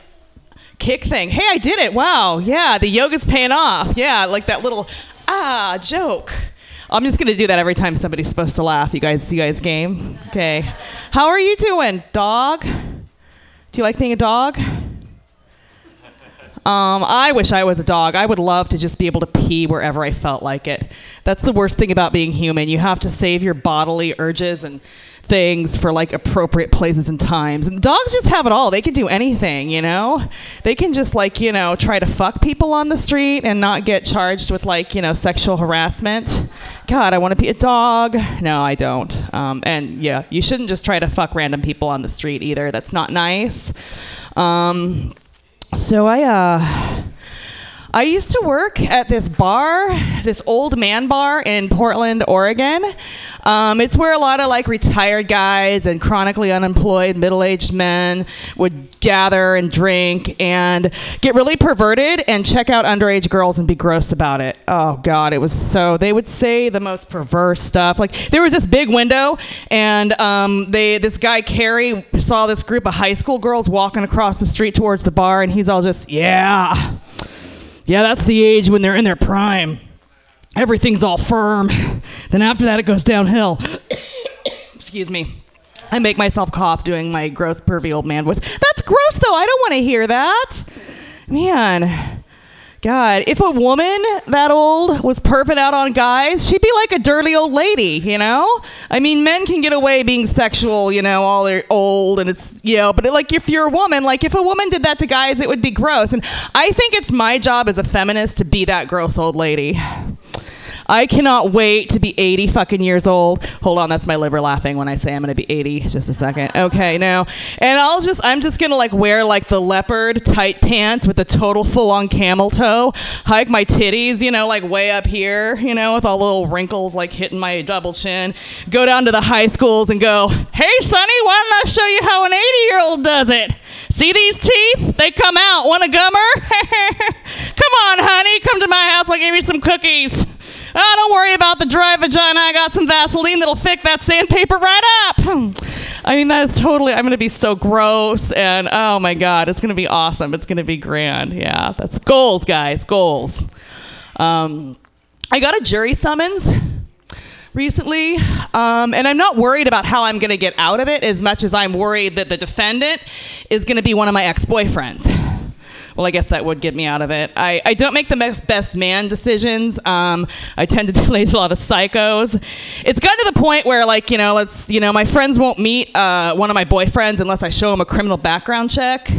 kick thing. Hey, I did it. Wow. Yeah. The yoga's paying off. Yeah. Like that little ah joke. I'm just gonna do that every time somebody's supposed to laugh. You guys, you guys game? Okay. How are you doing, dog? Do you like being a dog? Um, I wish I was a dog. I would love to just be able to pee wherever I felt like it. That's the worst thing about being human. You have to save your bodily urges and things for like appropriate places and times. And dogs just have it all. They can do anything, you know? They can just like, you know, try to fuck people on the street and not get charged with like, you know, sexual harassment. God, I want to be a dog. No, I don't. Um, and yeah, you shouldn't just try to fuck random people on the street either. That's not nice. Um, so I uh I used to work at this bar, this old man bar in Portland, Oregon. Um, it's where a lot of like retired guys and chronically unemployed middle aged men would gather and drink and get really perverted and check out underage girls and be gross about it. Oh, God, it was so. They would say the most perverse stuff. Like, there was this big window, and um, they this guy, Carrie, saw this group of high school girls walking across the street towards the bar, and he's all just, yeah. Yeah, that's the age when they're in their prime. Everything's all firm. Then after that, it goes downhill. Excuse me. I make myself cough doing my gross, pervy old man voice. That's gross, though. I don't want to hear that. Man. God, if a woman that old was perving out on guys, she'd be like a dirty old lady, you know? I mean, men can get away being sexual, you know, all they're old and it's, you know, but like if you're a woman, like if a woman did that to guys, it would be gross. And I think it's my job as a feminist to be that gross old lady. I cannot wait to be 80 fucking years old. Hold on, that's my liver laughing when I say I'm gonna be 80. Just a second. Okay, now. And I'll just, I'm just gonna like wear like the leopard tight pants with a total full on camel toe, hike my titties, you know, like way up here, you know, with all the little wrinkles like hitting my double chin, go down to the high schools and go, hey, Sonny, why don't I show you how an 80 year old does it? See these teeth? They come out. Want a gummer? come on, honey. Come to my house. I'll give you some cookies. Oh, don't worry about the dry vagina. I got some Vaseline that'll fix that sandpaper right up. I mean, that is totally, I'm going to be so gross. And oh my God, it's going to be awesome. It's going to be grand. Yeah, that's goals, guys. Goals. Um, I got a jury summons recently, um, and I'm not worried about how I'm going to get out of it as much as I'm worried that the defendant is going to be one of my ex boyfriends. Well, I guess that would get me out of it. I, I don't make the best, best man decisions. Um, I tend to date a lot of psychos. It's gotten to the point where, like, you know, let's, you know, my friends won't meet uh, one of my boyfriends unless I show them a criminal background check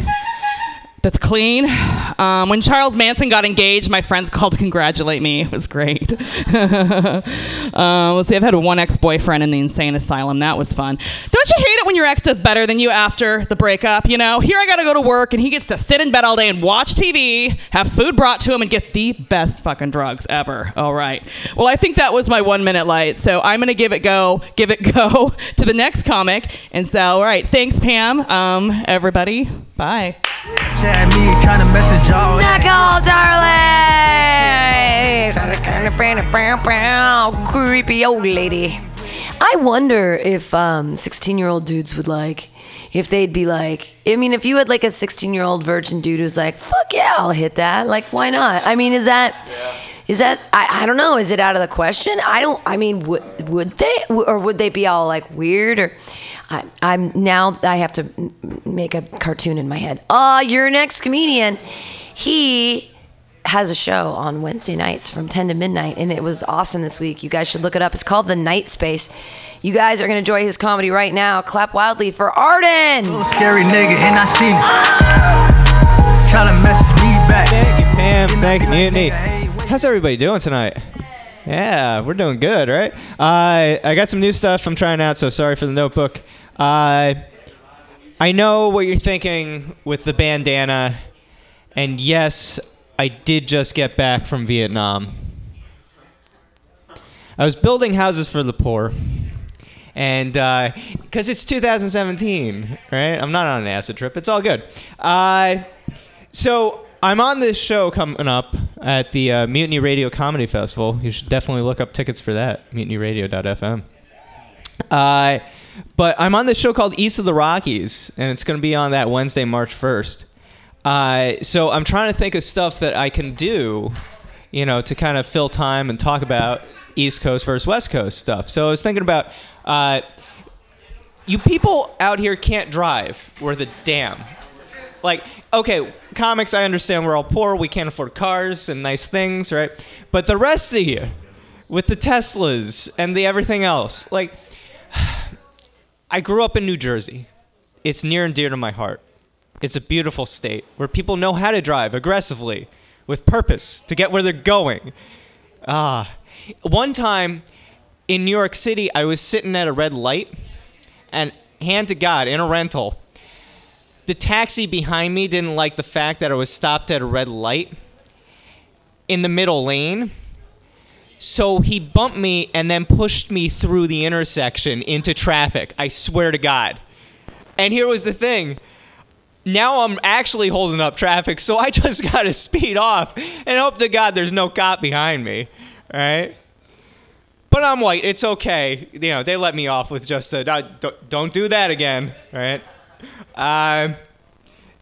that's clean. Um, when Charles Manson got engaged, my friends called to congratulate me. It was great. um, let's see, I've had one ex boyfriend in the insane asylum. That was fun. Don't you hate it when your ex does better than you after the breakup? You know, here I gotta go to work and he gets to sit in bed all day and watch TV, have food brought to him, and get the best fucking drugs ever. All right. Well, I think that was my one minute light. So I'm gonna give it go, give it go to the next comic. And so, all right. Thanks, Pam. Um, everybody. Bye. Chat me, trying to message y'all. Nicole Darling! Creepy old lady. I wonder if um, 16 year old dudes would like, if they'd be like, I mean, if you had like a 16 year old virgin dude who's like, fuck yeah, I'll hit that. Like, why not? I mean, is that. Is that I, I don't know? Is it out of the question? I don't. I mean, would would they or would they be all like weird or? I, I'm now I have to make a cartoon in my head. Uh, your next comedian, he has a show on Wednesday nights from 10 to midnight, and it was awesome this week. You guys should look it up. It's called The Night Space. You guys are gonna enjoy his comedy right now. Clap wildly for Arden. Scary nigga, and I see him. Try to message me back. Thank you, Pam. Thank you, Mutiny. How's everybody doing tonight? Yeah, we're doing good, right? Uh, I got some new stuff I'm trying out, so sorry for the notebook. Uh, I know what you're thinking with the bandana, and yes, I did just get back from Vietnam. I was building houses for the poor, and because it's 2017, right? I'm not on an acid trip. It's all good. Uh, so I'm on this show coming up at the uh, Mutiny Radio Comedy Festival. You should definitely look up tickets for that. MutinyRadio.fm. Uh, but I'm on this show called East of the Rockies, and it's going to be on that Wednesday, March 1st. Uh, so I'm trying to think of stuff that I can do, you know, to kind of fill time and talk about East Coast versus West Coast stuff. So I was thinking about uh, you people out here can't drive. We're the damn. Like, okay, comics, I understand we're all poor. We can't afford cars and nice things, right? But the rest of you, with the Teslas and the everything else, like, I grew up in New Jersey. It's near and dear to my heart. It's a beautiful state where people know how to drive aggressively with purpose to get where they're going. Ah. One time in New York City, I was sitting at a red light, and hand to God, in a rental, the taxi behind me didn't like the fact that I was stopped at a red light in the middle lane. So he bumped me and then pushed me through the intersection into traffic. I swear to God. And here was the thing. Now I'm actually holding up traffic, so I just got to speed off and hope to God there's no cop behind me. Right? But I'm white. It's okay. You know, they let me off with just a don't, don't do that again. Right? Um,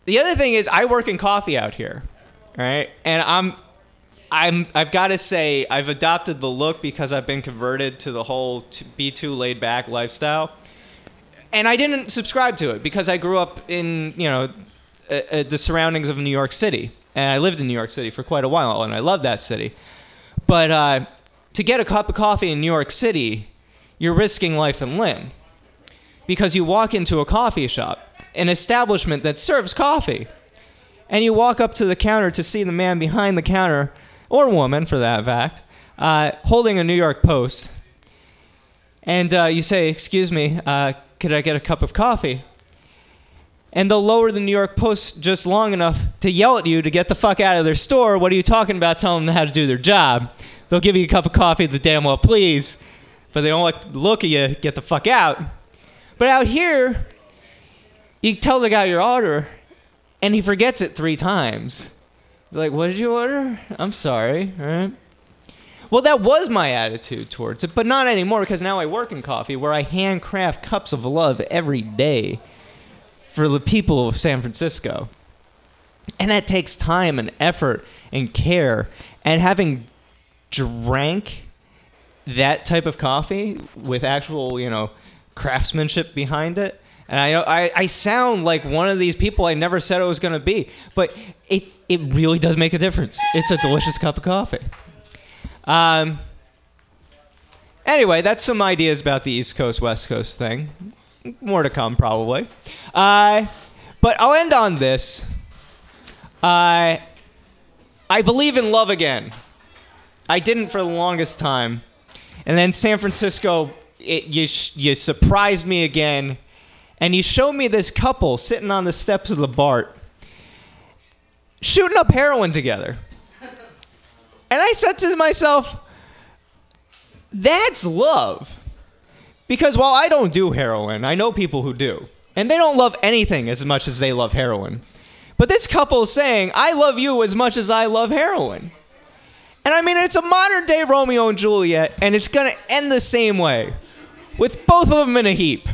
the other thing is, I work in coffee out here, right? And I'm, I'm, I've got to say, I've adopted the look because I've been converted to the whole t- be too laid back lifestyle, and I didn't subscribe to it because I grew up in, you know, uh, uh, the surroundings of New York City, and I lived in New York City for quite a while, and I love that city. But uh, to get a cup of coffee in New York City, you're risking life and limb. Because you walk into a coffee shop, an establishment that serves coffee, and you walk up to the counter to see the man behind the counter, or woman for that fact, uh, holding a New York Post, and uh, you say, "Excuse me, uh, could I get a cup of coffee?" And they'll lower the New York Post just long enough to yell at you to get the fuck out of their store. What are you talking about? Telling them how to do their job. They'll give you a cup of coffee, the damn well please, but they don't like the look at you. Get the fuck out. But out here, you tell the guy your order, and he forgets it three times. Like, "What did you order? I'm sorry." All right. Well, that was my attitude towards it, but not anymore because now I work in coffee where I handcraft cups of love every day for the people of San Francisco. And that takes time and effort and care. And having drank that type of coffee with actual, you know, craftsmanship behind it. And I know I, I sound like one of these people I never said I was going to be, but it, it really does make a difference. It's a delicious cup of coffee. Um, anyway, that's some ideas about the East Coast West Coast thing. More to come, probably. Uh, but I'll end on this. I I believe in love again. I didn't for the longest time, and then San Francisco, it, you you surprised me again, and he showed me this couple sitting on the steps of the BART, shooting up heroin together. And I said to myself, that's love. Because while I don't do heroin, I know people who do. And they don't love anything as much as they love heroin. But this couple is saying, I love you as much as I love heroin. And I mean, it's a modern day Romeo and Juliet, and it's going to end the same way with both of them in a heap.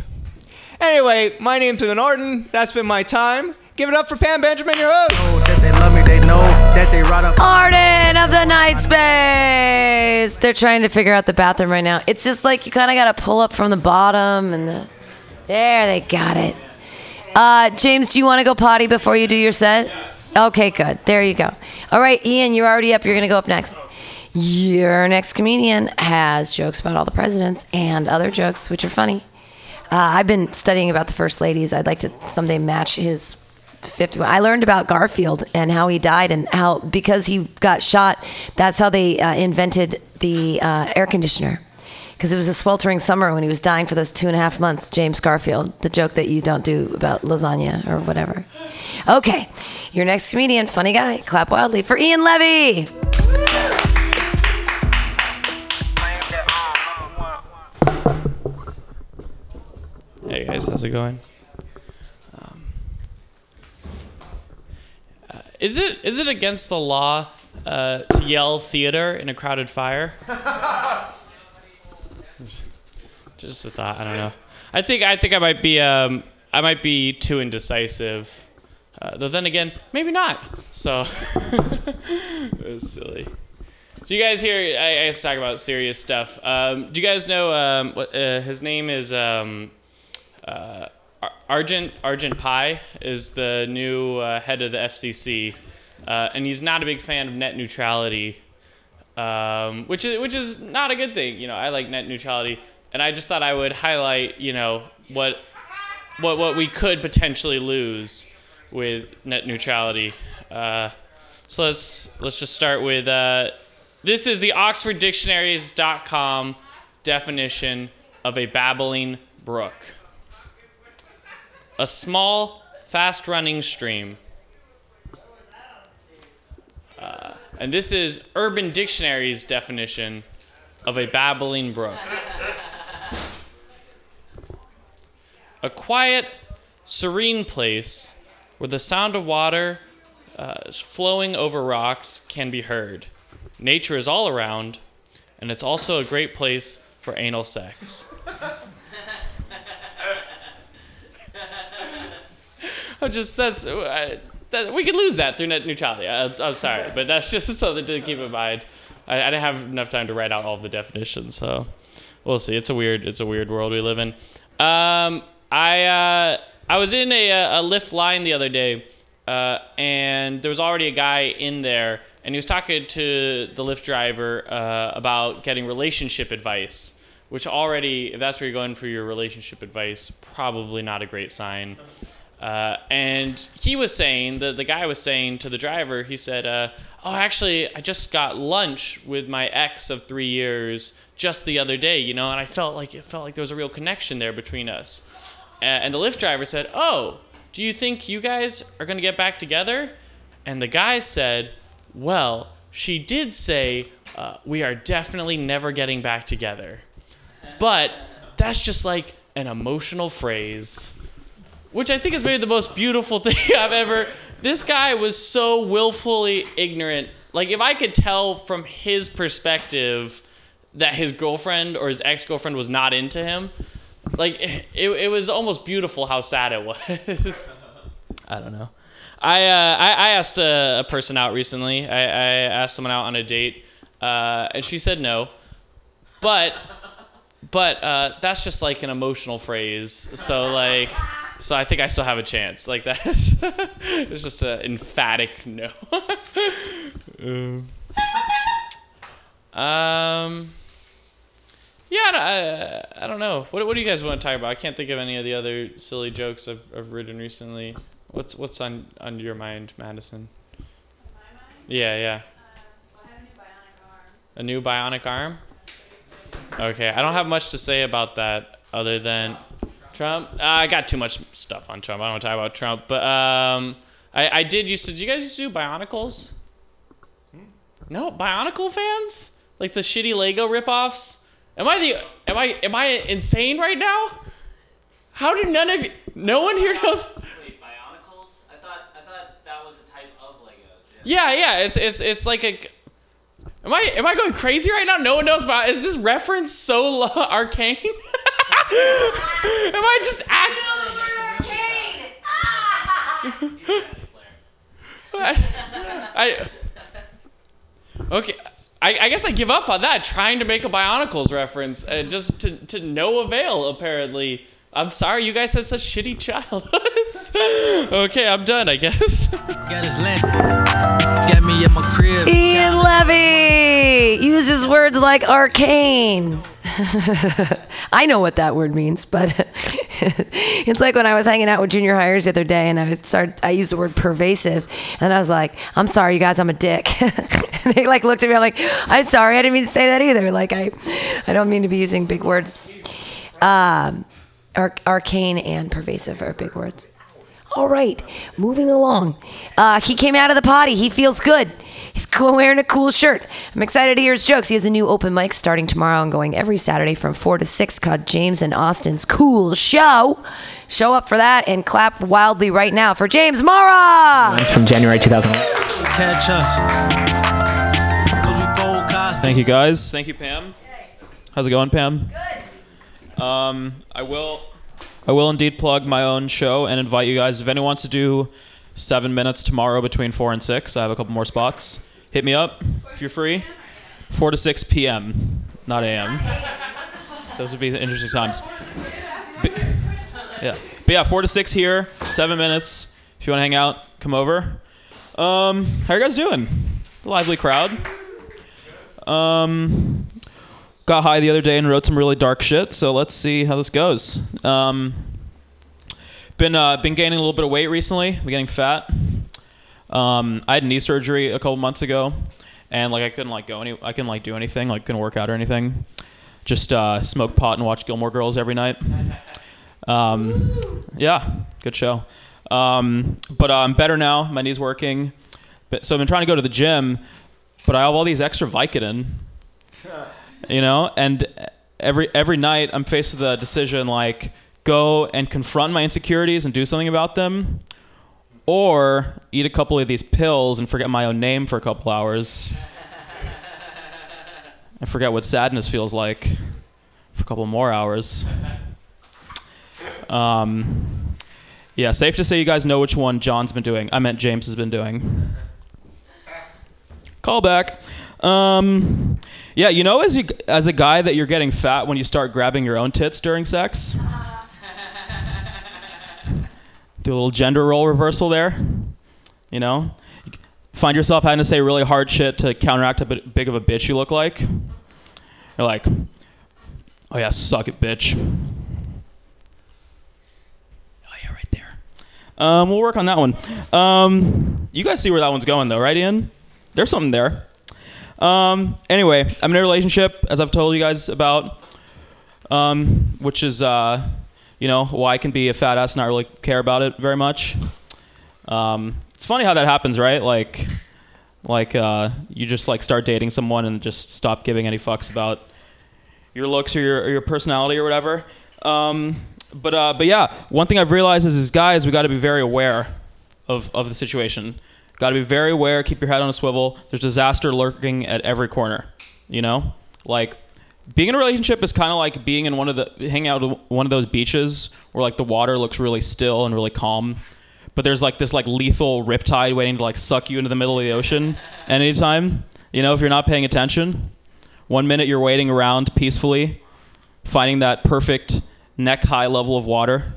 Anyway, my name's Ben Arden. That's been my time. Give it up for Pam Benjamin, your host. They love me, they know that they ride up. Arden of the Night Space. They're trying to figure out the bathroom right now. It's just like you kind of got to pull up from the bottom and the. There, they got it. Uh, James, do you want to go potty before you do your set? Okay, good. There you go. All right, Ian, you're already up. You're going to go up next. Your next comedian has jokes about all the presidents and other jokes, which are funny. Uh, I've been studying about the first ladies. I'd like to someday match his 50. I learned about Garfield and how he died and how because he got shot, that's how they uh, invented the uh, air conditioner because it was a sweltering summer when he was dying for those two and a half months. James Garfield, the joke that you don't do about lasagna or whatever. Okay, your next comedian, funny guy, clap wildly for Ian Levy. Hey guys, how's it going? Um, uh, is it is it against the law uh, to yell theater in a crowded fire? Just a thought. I don't know. I think I think I might be um, I might be too indecisive. Uh, though then again, maybe not. So it was silly. Do you guys hear? I, I guess talk about serious stuff. Um, do you guys know um, what uh, his name is? Um, uh, Ajit Ajit Pai is the new uh, head of the FCC, uh, and he's not a big fan of net neutrality, um, which is which is not a good thing. You know, I like net neutrality, and I just thought I would highlight, you know, what what what we could potentially lose with net neutrality. Uh, so let's let's just start with uh, this is the OxfordDictionaries.com definition of a babbling brook. A small, fast-running stream. Uh, and this is Urban Dictionary's definition of a babbling brook. A quiet, serene place where the sound of water uh, flowing over rocks can be heard. Nature is all around, and it's also a great place for anal sex. I just that's uh, that we could lose that through net neutrality. I, I'm sorry, but that's just something to keep in mind. I, I didn't have enough time to write out all the definitions, so we'll see. It's a weird it's a weird world we live in. Um, I uh, I was in a a Lyft line the other day, uh, and there was already a guy in there, and he was talking to the Lyft driver uh, about getting relationship advice. Which already, if that's where you're going for your relationship advice, probably not a great sign. Uh, and he was saying, the, the guy was saying to the driver, he said, uh, Oh, actually, I just got lunch with my ex of three years just the other day, you know, and I felt like it felt like there was a real connection there between us. And the Lyft driver said, Oh, do you think you guys are going to get back together? And the guy said, Well, she did say, uh, We are definitely never getting back together. But that's just like an emotional phrase which I think is maybe the most beautiful thing I've ever. This guy was so willfully ignorant. Like, if I could tell from his perspective that his girlfriend or his ex girlfriend was not into him, like, it, it was almost beautiful how sad it was. I don't know. I, uh, I, I asked a, a person out recently. I, I asked someone out on a date, uh, and she said no. But but uh, that's just like an emotional phrase. So like, so I think I still have a chance. Like that's it's just an emphatic no. um. Yeah, I, I, I don't know. What, what do you guys want to talk about? I can't think of any of the other silly jokes I've, I've written recently. What's what's on on your mind, Madison? Yeah, yeah. A new bionic arm? Okay, I don't have much to say about that other than Trump. Uh, I got too much stuff on Trump. I don't want to talk about Trump, but um, I, I did used to. Did you guys used to do Bionicles? No, Bionicle fans? Like the shitty Lego ripoffs? Am I the? Am I? Am I insane right now? How did none of you? No one here knows. Wait, Bionicles? I thought I thought that was a type of Legos. Yeah, yeah. It's it's it's like a. Am I am I going crazy right now? No one knows about. Is this reference so arcane? am I just act? I, okay. I, Okay, I I, guess I give up on that. Trying to make a Bionicles reference, uh, just to, to no avail. Apparently, I'm sorry. You guys had such shitty childhoods. okay, I'm done. I guess. Get me in my crib. Ian Levy uses words like arcane. I know what that word means, but it's like when I was hanging out with junior hires the other day, and I started. I used the word pervasive, and I was like, "I'm sorry, you guys, I'm a dick." they like looked at me. I'm like, "I'm sorry, I didn't mean to say that either." Like I, I don't mean to be using big words. Um, arc- arcane and pervasive are big words. All right, moving along. Uh, he came out of the potty. He feels good. He's wearing a cool shirt. I'm excited to hear his jokes. He has a new open mic starting tomorrow and going every Saturday from 4 to 6 called James and Austin's Cool Show. Show up for that and clap wildly right now for James Mara. It's from January 2011. Catch us. Cause we fold Cosby. Thank you guys. Thank you, Pam. How's it going, Pam? Good. Um, I will, I will indeed plug my own show and invite you guys. If anyone wants to do seven minutes tomorrow between four and six, I have a couple more spots. Hit me up if you're free. Four to six p.m., not a.m. Those would be interesting times. But, yeah, but yeah, four to six here, seven minutes. If you want to hang out, come over. Um, how are you guys doing? The Lively crowd. Um, got high the other day and wrote some really dark shit. So let's see how this goes. Um, been uh, been gaining a little bit of weight recently. Been getting fat. Um, I had knee surgery a couple months ago, and like I couldn't like go any. I couldn't like do anything. Like couldn't work out or anything. Just uh, smoke pot and watch Gilmore Girls every night. Um, yeah, good show. Um, but uh, I'm better now. My knee's working. But, so I've been trying to go to the gym, but I have all these extra Vicodin you know? And every every night i'm faced with a decision like go and confront my insecurities and do something about them or eat a couple of these pills and forget my own name for a couple hours and forget what sadness feels like for a couple more hours. Um, yeah safe to say you guys know which one john's been doing. I meant james has been doing. Call back um, yeah, you know, as you as a guy that you're getting fat when you start grabbing your own tits during sex. Do a little gender role reversal there. You know, find yourself having to say really hard shit to counteract how big of a bitch you look like. You're like, oh yeah, suck it, bitch. Oh yeah, right there. Um, we'll work on that one. Um, you guys see where that one's going though, right, Ian? There's something there. Um, anyway, I'm in a relationship, as I've told you guys about, um, which is, uh, you know, why I can be a fat ass and not really care about it very much. Um, it's funny how that happens, right? Like, like uh, you just like start dating someone and just stop giving any fucks about your looks or your, or your personality or whatever. Um, but uh, but yeah, one thing I've realized is, as guys, we got to be very aware of, of the situation. Got to be very aware. Keep your head on a swivel. There's disaster lurking at every corner. You know, like being in a relationship is kind of like being in one of the hanging out one of those beaches where like the water looks really still and really calm, but there's like this like lethal riptide waiting to like suck you into the middle of the ocean anytime. You know, if you're not paying attention, one minute you're waiting around peacefully, finding that perfect neck high level of water,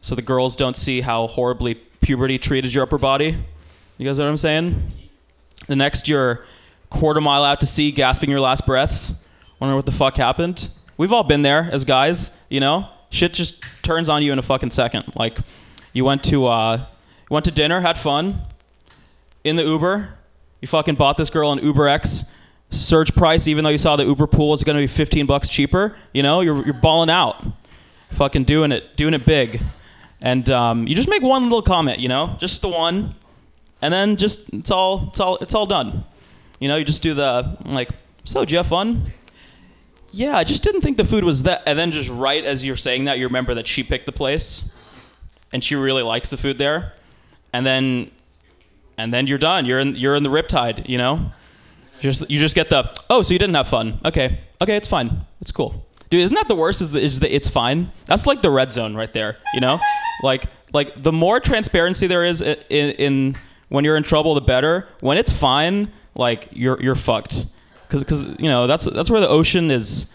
so the girls don't see how horribly puberty treated your upper body. You guys know what I'm saying? The next, you're quarter mile out to sea, gasping your last breaths, wondering what the fuck happened. We've all been there as guys, you know. Shit just turns on you in a fucking second. Like, you went to uh, went to dinner, had fun, in the Uber. You fucking bought this girl an Uber X surge price, even though you saw the Uber pool was to be 15 bucks cheaper. You know, you're you're balling out, fucking doing it, doing it big, and um, you just make one little comment, you know, just the one and then just it's all it's all it's all done. You know, you just do the like. So, did you have fun? Yeah, I just didn't think the food was that. And then just right as you're saying that, you remember that she picked the place, and she really likes the food there, and then, and then you're done. You're in you're in the riptide. You know, just you just get the oh, so you didn't have fun. Okay, okay, it's fine. It's cool. Dude, isn't that the worst? Is is that it's fine? That's like the red zone right there. You know, like like the more transparency there is in, in when you're in trouble, the better. When it's fine, like you're you're fucked. Because because you know that's that's where the ocean is.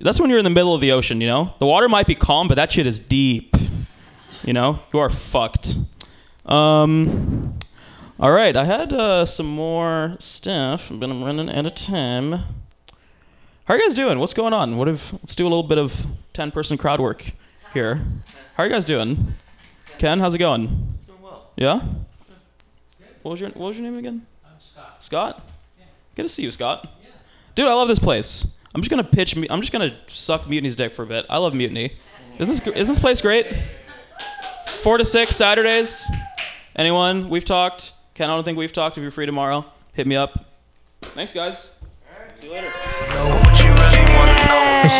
That's when you're in the middle of the ocean. You know, the water might be calm, but that shit is deep. You know, you are fucked. Um. All right, I had uh, some more stuff, but I'm running out of time. How are you guys doing? What's going on? What if let's do a little bit of ten person crowd work here. How are you guys doing? Ken, how's it going? Doing well. Yeah. What was your What was your name again? Scott. Scott. Good to see you, Scott. Yeah. Dude, I love this place. I'm just gonna pitch. mu- I'm just gonna suck Mutiny's dick for a bit. I love Mutiny. Isn't this Isn't this place great? Four to six Saturdays. Anyone? We've talked. Ken, I don't think we've talked. If you're free tomorrow, hit me up. Thanks, guys. See you later. And she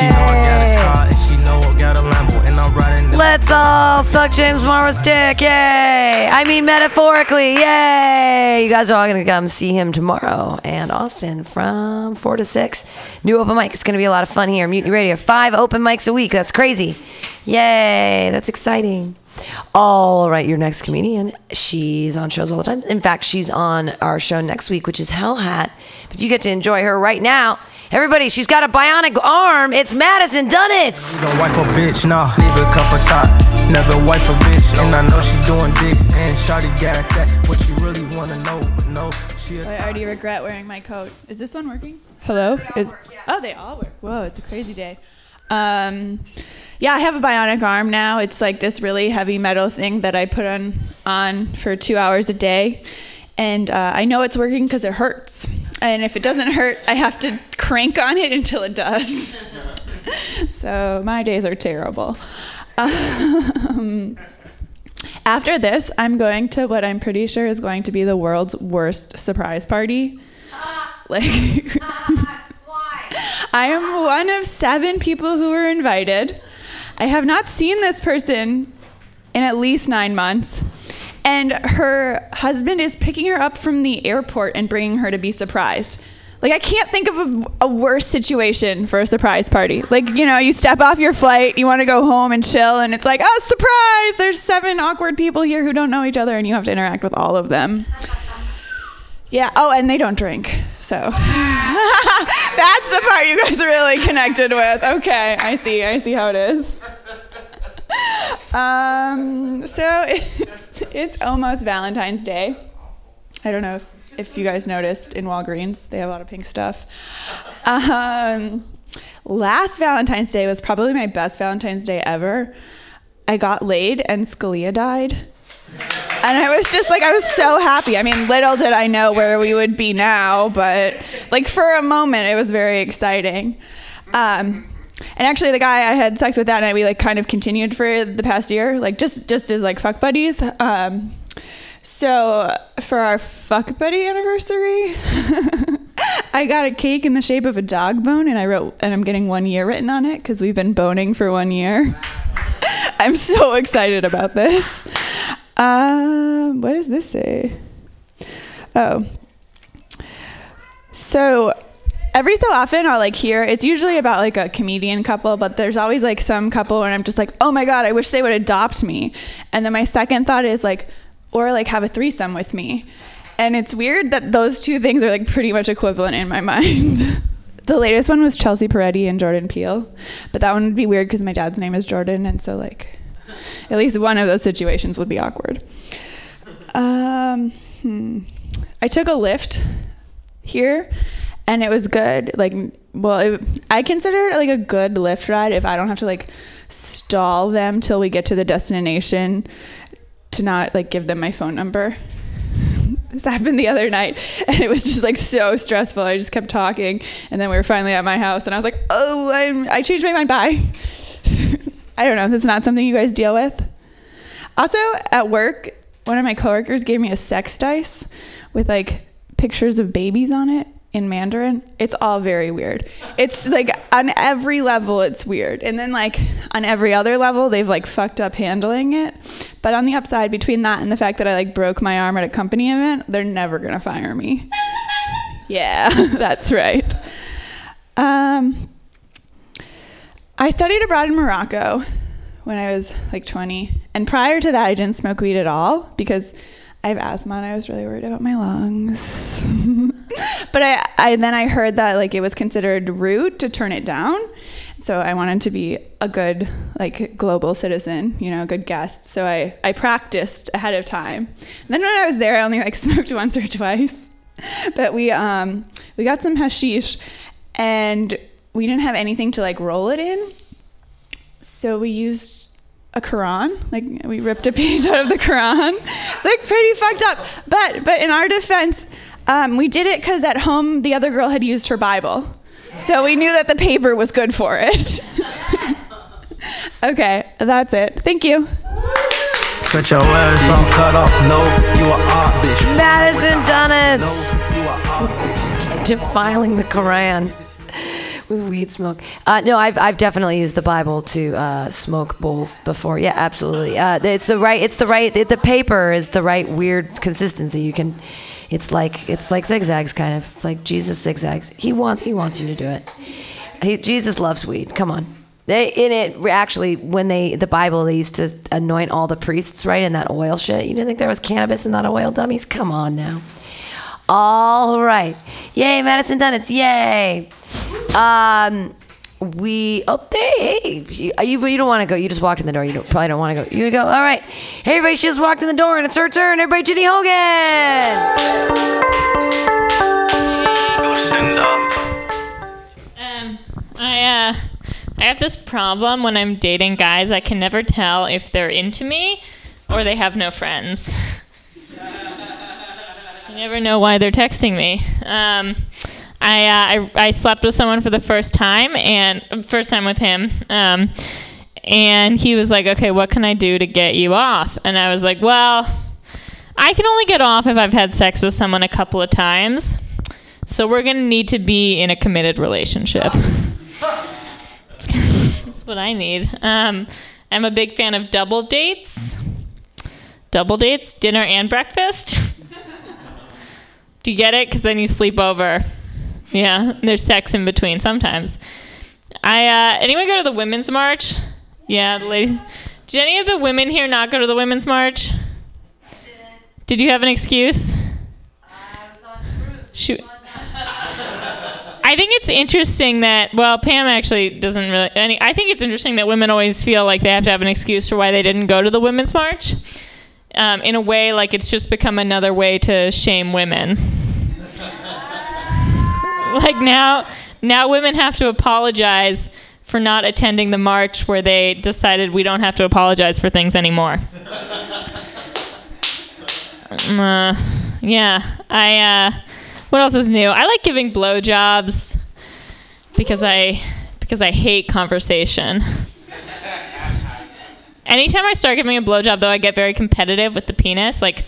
know I got a car, and she know I got a Lambo, Let's all suck James Morrow's dick. Yay. I mean, metaphorically. Yay. You guys are all going to come see him tomorrow. And Austin from 4 to 6. New open mic. It's going to be a lot of fun here. Mutiny Radio. Five open mics a week. That's crazy. Yay. That's exciting. All right, your next comedian. She's on shows all the time. In fact, she's on our show next week, which is Hell Hat. But you get to enjoy her right now. Everybody, she's got a bionic arm. It's Madison Dunnitz. Don't wipe a bitch, nah. Leave a cup of top. Never wipe a bitch, and I know she doing dicks. And Shawty got that. What you really wanna know, but no, she. I already regret wearing my coat. Is this one working? Hello? Is- Oh, they all work. Whoa, it's a crazy day. Um, yeah, I have a bionic arm now. It's like this really heavy metal thing that I put on on for two hours a day, and uh, I know it's working because it hurts. And if it doesn't hurt, I have to crank on it until it does. so my days are terrible. Um, after this, I'm going to what I'm pretty sure is going to be the world's worst surprise party. Like, I am one of seven people who were invited. I have not seen this person in at least nine months. And her husband is picking her up from the airport and bringing her to be surprised. Like, I can't think of a, a worse situation for a surprise party. Like, you know, you step off your flight, you want to go home and chill, and it's like, oh, surprise! There's seven awkward people here who don't know each other, and you have to interact with all of them. Yeah. Oh, and they don't drink. So that's the part you guys really connected with. Okay, I see. I see how it is. Um, so it's it's almost Valentine's Day. I don't know if, if you guys noticed in Walgreens they have a lot of pink stuff. Um, last Valentine's Day was probably my best Valentine's Day ever. I got laid and Scalia died. And I was just like, I was so happy. I mean, little did I know where we would be now, but like for a moment, it was very exciting. Um, and actually, the guy I had sex with that night, we like kind of continued for the past year, like just just as like fuck buddies. Um, so for our fuck buddy anniversary, I got a cake in the shape of a dog bone, and I wrote, and I'm getting one year written on it because we've been boning for one year. I'm so excited about this. Um, what does this say? Oh. So every so often I'll like hear it's usually about like a comedian couple, but there's always like some couple and I'm just like, oh my god, I wish they would adopt me. And then my second thought is like, or like have a threesome with me. And it's weird that those two things are like pretty much equivalent in my mind. the latest one was Chelsea Peretti and Jordan Peele, but that one would be weird because my dad's name is Jordan, and so like, at least one of those situations would be awkward. Um, hmm. I took a Lyft here, and it was good. Like, well, it, I consider it like a good Lyft ride if I don't have to like stall them till we get to the destination to not like give them my phone number. This happened the other night, and it was just like so stressful. I just kept talking, and then we were finally at my house, and I was like, "Oh, I'm, I changed my mind. Bye." I don't know. That's not something you guys deal with. Also, at work, one of my coworkers gave me a sex dice with like pictures of babies on it in Mandarin. It's all very weird. It's like on every level, it's weird. And then, like, on every other level, they've like fucked up handling it. But on the upside, between that and the fact that I like broke my arm at a company event, they're never gonna fire me. yeah, that's right. Um, I studied abroad in Morocco when I was like 20. And prior to that, I didn't smoke weed at all because I have asthma and I was really worried about my lungs. but I, I then I heard that like it was considered rude to turn it down. So I wanted to be a good like global citizen, you know, a good guest. So I, I practiced ahead of time. And then when I was there, I only like smoked once or twice. But we um we got some hashish and we didn't have anything to like roll it in. So we used a Quran. Like we ripped a page out of the Quran. It's like pretty fucked up. But but in our defense, um, we did it because at home the other girl had used her Bible, so we knew that the paper was good for it. okay, that's it. Thank you. Cut your ass on cut off. No, you a art bitch. Madison Dunnett. Defiling the Quran with weed smoke. Uh, no, I've, I've definitely used the Bible to uh, smoke bowls before. Yeah, absolutely. Uh, it's the right. It's the right. It, the paper is the right weird consistency. You can. It's like it's like zigzags, kind of. It's like Jesus zigzags. He wants he wants you to do it. He, Jesus loves weed. Come on. They in it actually when they the Bible they used to anoint all the priests right in that oil shit. You didn't think there was cannabis in that oil, dummies? Come on now. All right, yay, Madison Dunnett, yay. Um, we oh hey, you, you, you don't want to go. You just walked in the door. You don't, probably don't want to go. You go. All right, hey everybody, she just walked in the door and it's her turn. Everybody, Jenny Hogan. Um, I uh, I have this problem when I'm dating guys. I can never tell if they're into me or they have no friends. you never know why they're texting me. Um, I, uh, I I slept with someone for the first time and first time with him. Um, and he was like, "Okay, what can I do to get you off?" And I was like, "Well, I can only get off if I've had sex with someone a couple of times. So we're going to need to be in a committed relationship." That's what I need. Um, I'm a big fan of double dates. Double dates, dinner and breakfast. Do you get it? Because then you sleep over. Yeah, there's sex in between sometimes. I uh, anyone go to the women's march? Yeah, the ladies. Did any of the women here not go to the women's march? Did you have an excuse? Shoot. I think it's interesting that well, Pam actually doesn't really. Any, I think it's interesting that women always feel like they have to have an excuse for why they didn't go to the women's march. Um, in a way, like it's just become another way to shame women. like now, now women have to apologize for not attending the march where they decided we don't have to apologize for things anymore. Um, uh, yeah, I. Uh, what else is new? I like giving blowjobs because I because I hate conversation. Anytime I start giving a blowjob, though, I get very competitive with the penis. Like,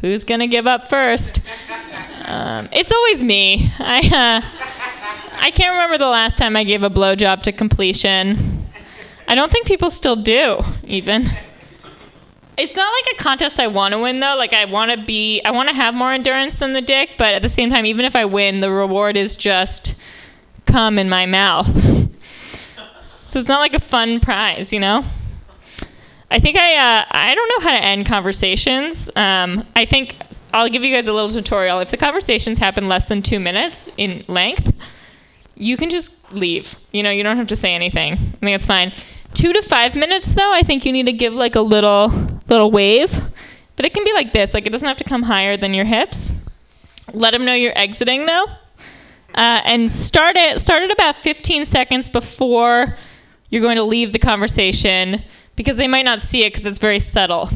who's gonna give up first? Um, it's always me. I uh, I can't remember the last time I gave a blowjob to completion. I don't think people still do, even. It's not like a contest I want to win though. Like I want to be, I want to have more endurance than the dick, but at the same time, even if I win, the reward is just come in my mouth. so it's not like a fun prize, you know. I think I uh, I don't know how to end conversations. Um, I think I'll give you guys a little tutorial. If the conversations happen less than two minutes in length, you can just leave. You know, you don't have to say anything. I think it's fine. Two to five minutes, though, I think you need to give like a little little wave, but it can be like this. Like it doesn't have to come higher than your hips. Let them know you're exiting though, uh, and start it. Start it about 15 seconds before you're going to leave the conversation because they might not see it because it's very subtle.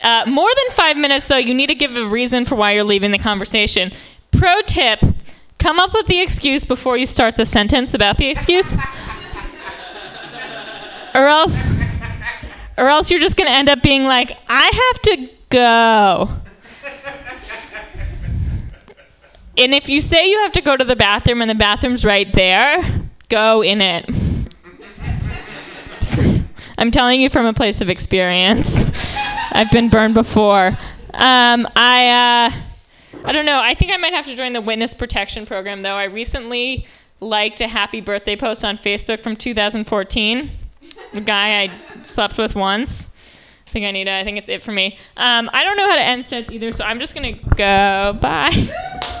Uh, more than five minutes, though, you need to give a reason for why you're leaving the conversation. Pro tip come up with the excuse before you start the sentence about the excuse. or else or else you're just going to end up being like, I have to go. and if you say you have to go to the bathroom and the bathroom's right there, go in it. I'm telling you from a place of experience. I've been burned before. Um, I, uh, I don't know. I think I might have to join the witness protection program, though. I recently liked a happy birthday post on Facebook from 2014. The guy I slept with once. I think I need it. I think it's it for me. Um, I don't know how to end sets either, so I'm just gonna go. Bye.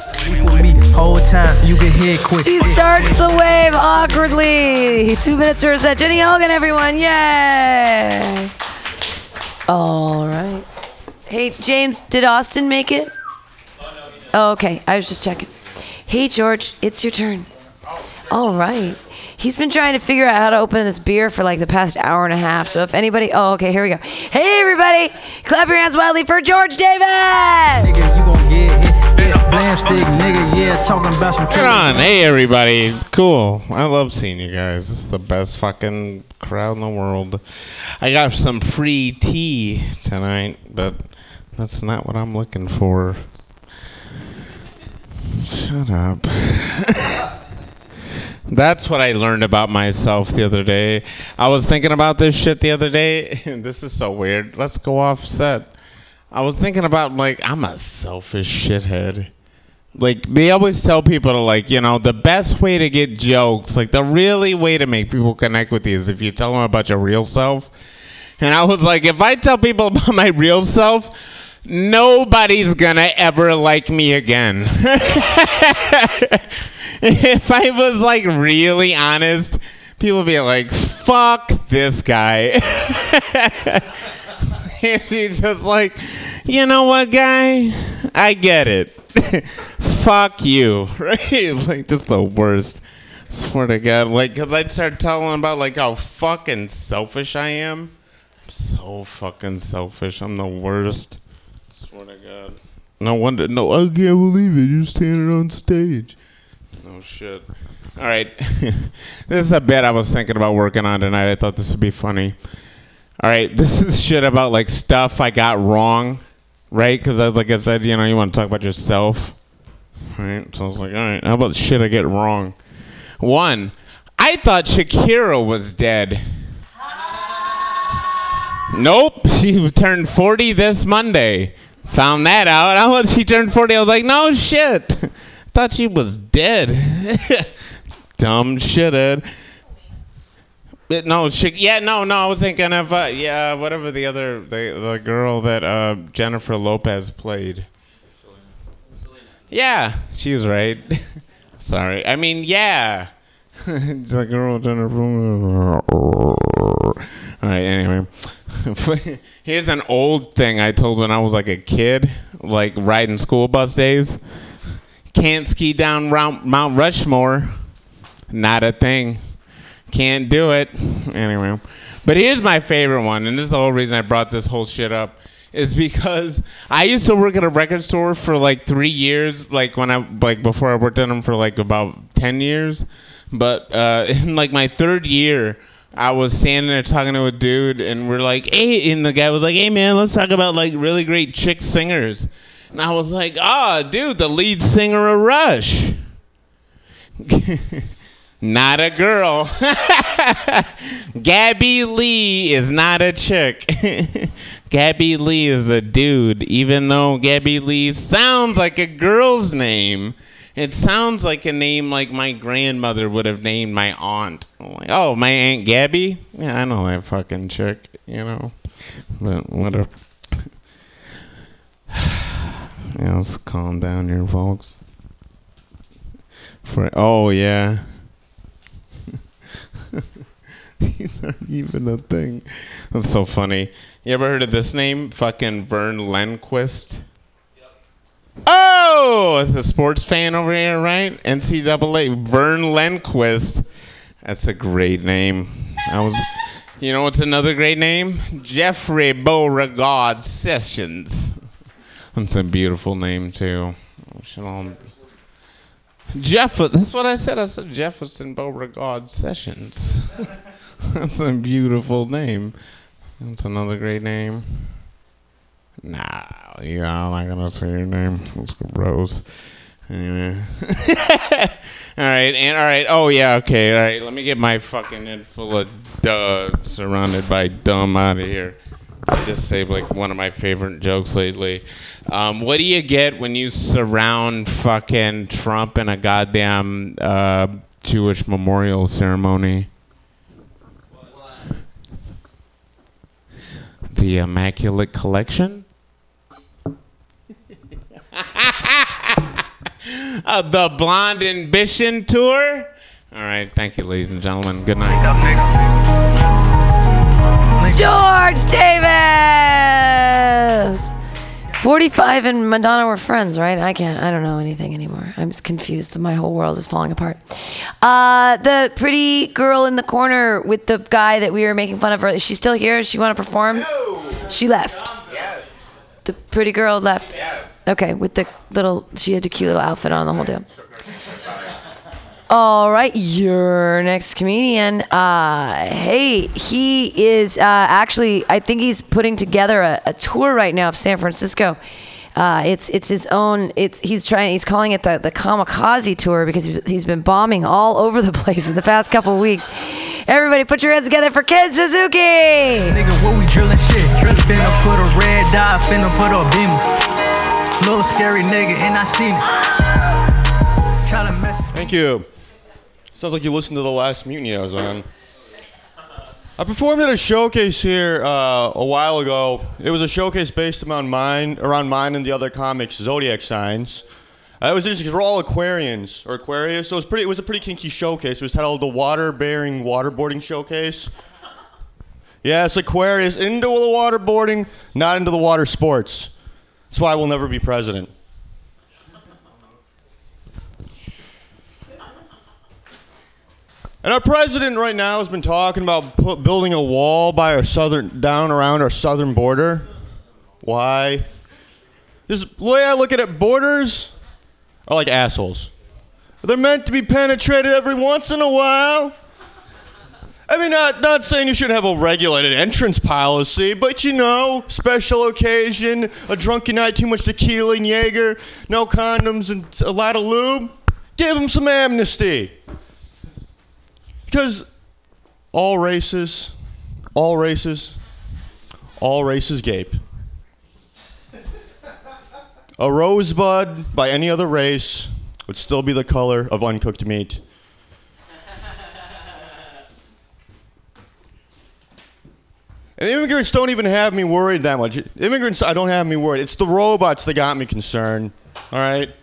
Whole time you get hit quick. She starts the wave awkwardly. Two minutes to her set. Jenny Hogan, everyone. Yay. All right. Hey, James, did Austin make it? Oh, oh, okay. I was just checking. Hey, George, it's your turn. All right. He's been trying to figure out how to open this beer for like the past hour and a half. So if anybody, oh, okay, here we go. Hey, everybody, clap your hands wildly for George Davis. Nigga, Yeah, blam nigga. Yeah, talking about some Get on. Hey, everybody. Cool. I love seeing you guys. This is the best fucking crowd in the world. I got some free tea tonight, but that's not what I'm looking for. Shut up. That's what I learned about myself the other day. I was thinking about this shit the other day. this is so weird. Let's go off set. I was thinking about like I'm a selfish shithead. Like they always tell people to like, you know, the best way to get jokes, like the really way to make people connect with you is if you tell them about your real self. And I was like, if I tell people about my real self, nobody's gonna ever like me again. if I was like really honest, people would be like, fuck this guy. if you just like, you know what, guy? I get it. fuck you. Right? Like, just the worst. Swear to God. Like, because I'd start telling about like how fucking selfish I am. I'm so fucking selfish. I'm the worst. Swear to God. No wonder. No, I can't believe it. You're standing on stage. No shit. All right. this is a bit I was thinking about working on tonight. I thought this would be funny. All right. This is shit about like stuff I got wrong, right? Because like I said, you know, you want to talk about yourself, right? So I was like, all right. How about shit I get wrong? One, I thought Shakira was dead. Nope, she turned 40 this Monday. Found that out. I was she turned 40. I was like, no shit. Thought she was dead. Dumb shithead. No, she, yeah, no, no. I was thinking of uh, yeah, whatever the other the the girl that uh, Jennifer Lopez played. Yeah, she was right. Sorry, I mean yeah. the girl Jennifer. All right. Anyway, here's an old thing I told when I was like a kid, like riding school bus days. Can't ski down Mount Rushmore. Not a thing. Can't do it. Anyway, but here's my favorite one, and this is the whole reason I brought this whole shit up. Is because I used to work at a record store for like three years, like when I like before I worked at them for like about ten years. But uh, in like my third year, I was standing there talking to a dude, and we're like, "Hey," and the guy was like, "Hey, man, let's talk about like really great chick singers." And I was like, "Ah, dude, the lead singer of Rush." not a girl. Gabby Lee is not a chick. Gabby Lee is a dude, even though Gabby Lee sounds like a girl's name. It sounds like a name like my grandmother would have named my aunt. Like, oh, my Aunt Gabby? Yeah, I know that fucking chick, you know. But whatever. yeah, let's calm down here, folks. For oh yeah. These aren't even a thing. That's so funny. You ever heard of this name? Fucking Verne Lundquist. Oh, it's a sports fan over here, right? NCAA. Verne Lundquist. That's a great name. I was. You know what's another great name? Jeffrey Beauregard Sessions. That's a beautiful name too. All- Jeff, that's what I said. I said Jefferson Beauregard Sessions. that's a beautiful name. That's another great name. Nah, yeah, I'm not gonna say your name. It's gross. Anyway. all right, and all right. Oh yeah, okay. All right. Let me get my fucking head full of duh, surrounded by dumb out of here. I just say like one of my favorite jokes lately. Um, what do you get when you surround fucking Trump in a goddamn uh, Jewish memorial ceremony? The Immaculate Collection? uh, the Blonde Ambition Tour? All right, thank you, ladies and gentlemen. Good night. George Davis 45 and Madonna were friends, right? I can't. I don't know anything anymore. I'm just confused. My whole world is falling apart. Uh, the pretty girl in the corner with the guy that we were making fun of. Her, is she still here? Does she want to perform? She left. Yes. The pretty girl left. Yes. Okay, with the little. She had a cute little outfit on the whole deal. All right, your next comedian. Uh, hey, he is uh, actually. I think he's putting together a, a tour right now of San Francisco. Uh, it's it's his own. It's he's trying. He's calling it the the kamikaze tour because he's- he's been bombing all over the place in the past couple weeks. Everybody, put your hands together for Ken Suzuki. Nigga, what we drilling shit? Drill finna put a red dot, finna put a beamer. Little scary nigga, and I seen it. Try to mess. Thank you. Sounds like you listened to the last mutiny I was on. I performed at a showcase here uh, a while ago. It was a showcase based around mine, around mine and the other comics' zodiac signs. Uh, it was interesting because we're all Aquarians or Aquarius, so it was pretty. It was a pretty kinky showcase. It was titled the Water-Bearing Waterboarding Showcase. Yes, Aquarius into the waterboarding, not into the water sports. That's why I will never be president. And our president right now has been talking about put, building a wall by our southern, down around our southern border. Why? The way I look at it, borders are like assholes. They're meant to be penetrated every once in a while. I mean, not not saying you shouldn't have a regulated entrance policy, but you know, special occasion, a drunken night, too much tequila and Jaeger, no condoms and a lot of lube. Give them some amnesty. Because all races, all races, all races gape. A rosebud by any other race would still be the color of uncooked meat. And immigrants don't even have me worried that much. Immigrants, I don't have me worried. It's the robots that got me concerned. All right.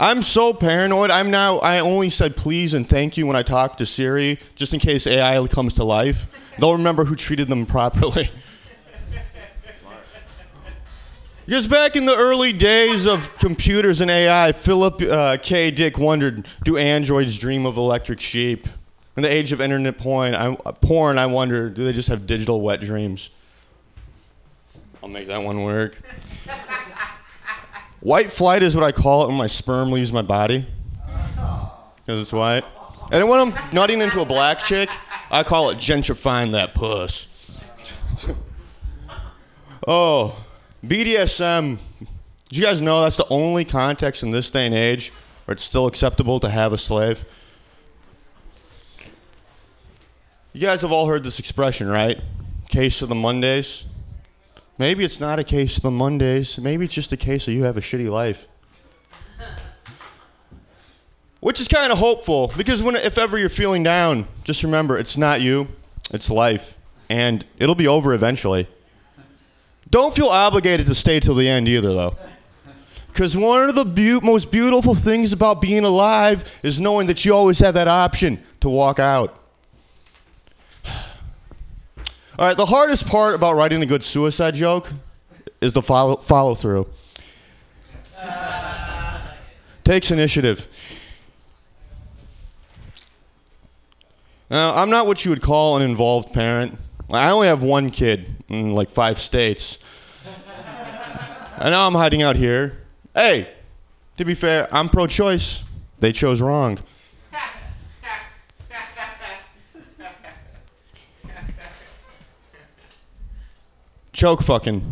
I'm so paranoid. I'm now. I only said please and thank you when I talk to Siri, just in case AI comes to life. They'll remember who treated them properly. Because back in the early days of computers and AI, Philip uh, K. Dick wondered, do androids dream of electric sheep? In the age of internet porn, I, porn, I wonder, do they just have digital wet dreams? I'll make that one work. White flight is what I call it when my sperm leaves my body. Because it's white. And when I'm nutting into a black chick, I call it gentrifying that puss. oh, BDSM. Did you guys know that's the only context in this day and age where it's still acceptable to have a slave? You guys have all heard this expression, right? Case of the Mondays. Maybe it's not a case of the Mondays. Maybe it's just a case of you have a shitty life. Which is kind of hopeful because when if ever you're feeling down, just remember it's not you, it's life, and it'll be over eventually. Don't feel obligated to stay till the end either, though. Because one of the beau- most beautiful things about being alive is knowing that you always have that option to walk out. All right, the hardest part about writing a good suicide joke is the follow, follow through. Takes initiative. Now, I'm not what you would call an involved parent. I only have one kid in like five states. and now I'm hiding out here. Hey, to be fair, I'm pro choice. They chose wrong. Choke fucking.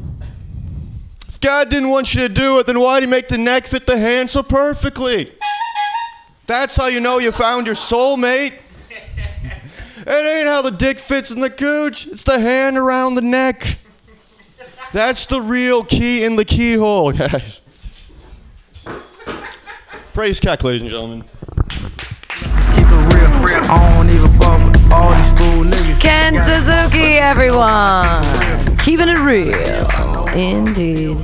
If God didn't want you to do it, then why'd He make the neck fit the hand so perfectly? That's how you know you found your soulmate. It ain't how the dick fits in the cooch, it's the hand around the neck. That's the real key in the keyhole, guys. Praise Kek, ladies and gentlemen. Ken Suzuki, everyone. Keeping it real. Indeed.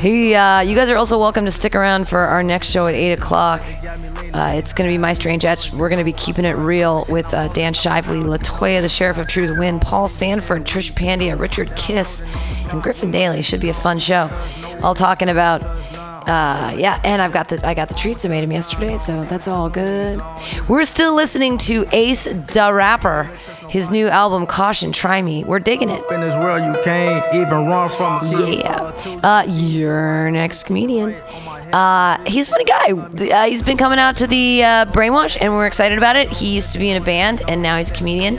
He, uh, you guys are also welcome to stick around for our next show at 8 o'clock. Uh, it's going to be My Strange Etch. We're going to be keeping it real with uh, Dan Shively, Latoya, the Sheriff of Truth, Win, Paul Sanford, Trish Pandia, Richard Kiss, and Griffin Daly. Should be a fun show. All talking about, uh, yeah, and I've got the I got the treats. I made them yesterday, so that's all good. We're still listening to Ace Da Rapper, his new album Caution, Try Me. We're digging it. In this world, you can't even run from Yeah. Uh, your next comedian. Uh, he's a funny guy. Uh, he's been coming out to the uh, Brainwash, and we're excited about it. He used to be in a band, and now he's a comedian.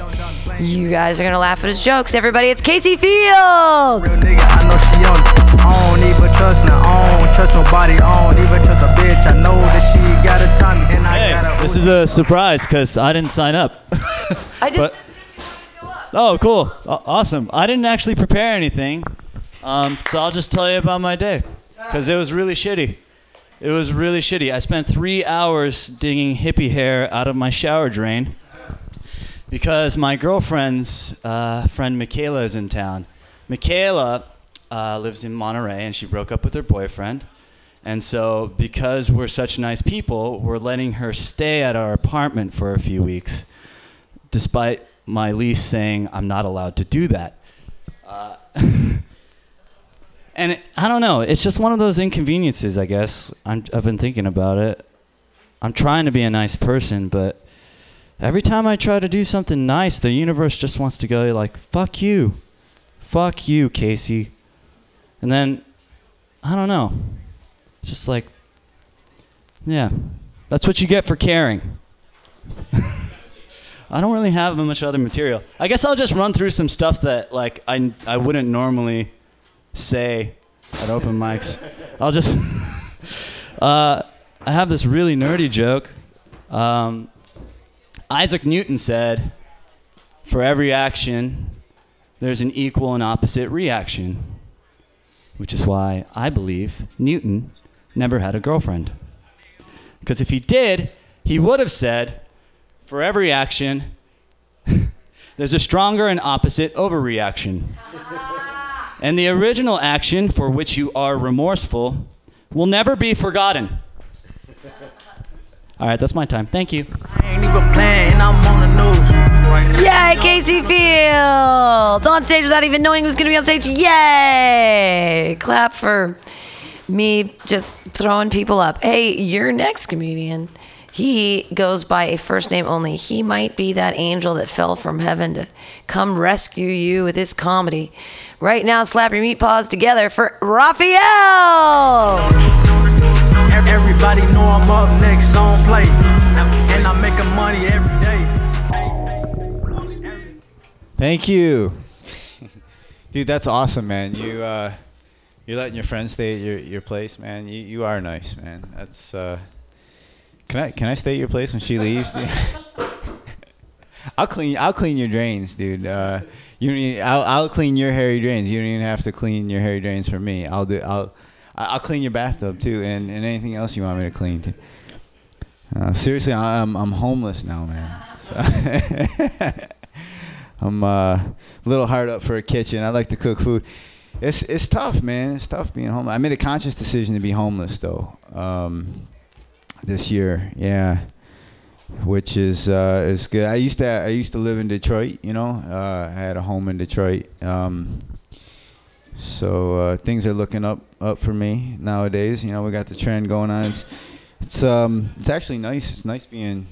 You guys are gonna laugh at his jokes. Everybody, it's Casey Fields. Nigga, I know she on it. I don't even trust her. I don't trust nobody. I don't even trust a bitch. I know that she got a tummy, and I got a This is a surprise because I didn't sign up. I did. But, oh, cool. Aw- awesome. I didn't actually prepare anything. Um, so I'll just tell you about my day because it was really shitty. It was really shitty. I spent three hours digging hippie hair out of my shower drain because my girlfriend's uh, friend Michaela is in town. Michaela uh, lives in Monterey and she broke up with her boyfriend. And so, because we're such nice people, we're letting her stay at our apartment for a few weeks, despite my lease saying I'm not allowed to do that. Uh, and it, I don't know. It's just one of those inconveniences, I guess. I'm, I've been thinking about it. I'm trying to be a nice person, but every time I try to do something nice, the universe just wants to go like, "Fuck you, fuck you, Casey." And then I don't know. It's just like, yeah, that's what you get for caring. I don't really have much other material. I guess I'll just run through some stuff that like I I wouldn't normally say at open mics. I'll just uh, I have this really nerdy joke. Um, Isaac Newton said, "For every action, there's an equal and opposite reaction." Which is why I believe Newton never had a girlfriend. Because if he did, he would have said, for every action, there's a stronger and opposite overreaction. and the original action for which you are remorseful will never be forgotten. All right, that's my time. Thank you. Ain't even playing, and on the news. Right now. Yay, Casey Fields! On stage without even knowing who's going to be on stage. Yay! Clap for me just throwing people up. Hey, your next comedian, he goes by a first name only. He might be that angel that fell from heaven to come rescue you with his comedy. Right now, slap your meat paws together for Raphael! Everybody know I'm up next on play, and I'm making money every day. Thank you, dude. That's awesome, man. You uh, you're letting your friends stay at your, your place, man. You you are nice, man. That's uh, can I can I stay at your place when she leaves? I'll clean I'll clean your drains, dude. Uh, you even, I'll I'll clean your hairy drains. You don't even have to clean your hairy drains for me. I'll do I'll I'll clean your bathtub too, and, and anything else you want me to clean. Too. Uh, seriously, I'm I'm homeless now, man. So I'm uh, a little hard up for a kitchen. I like to cook food. It's it's tough, man. It's tough being homeless. I made a conscious decision to be homeless though. Um, this year, yeah, which is uh, is good. I used to I used to live in Detroit. You know, uh, I had a home in Detroit. Um, so uh, things are looking up up for me nowadays. You know, we got the trend going on. It's it's um it's actually nice. It's nice being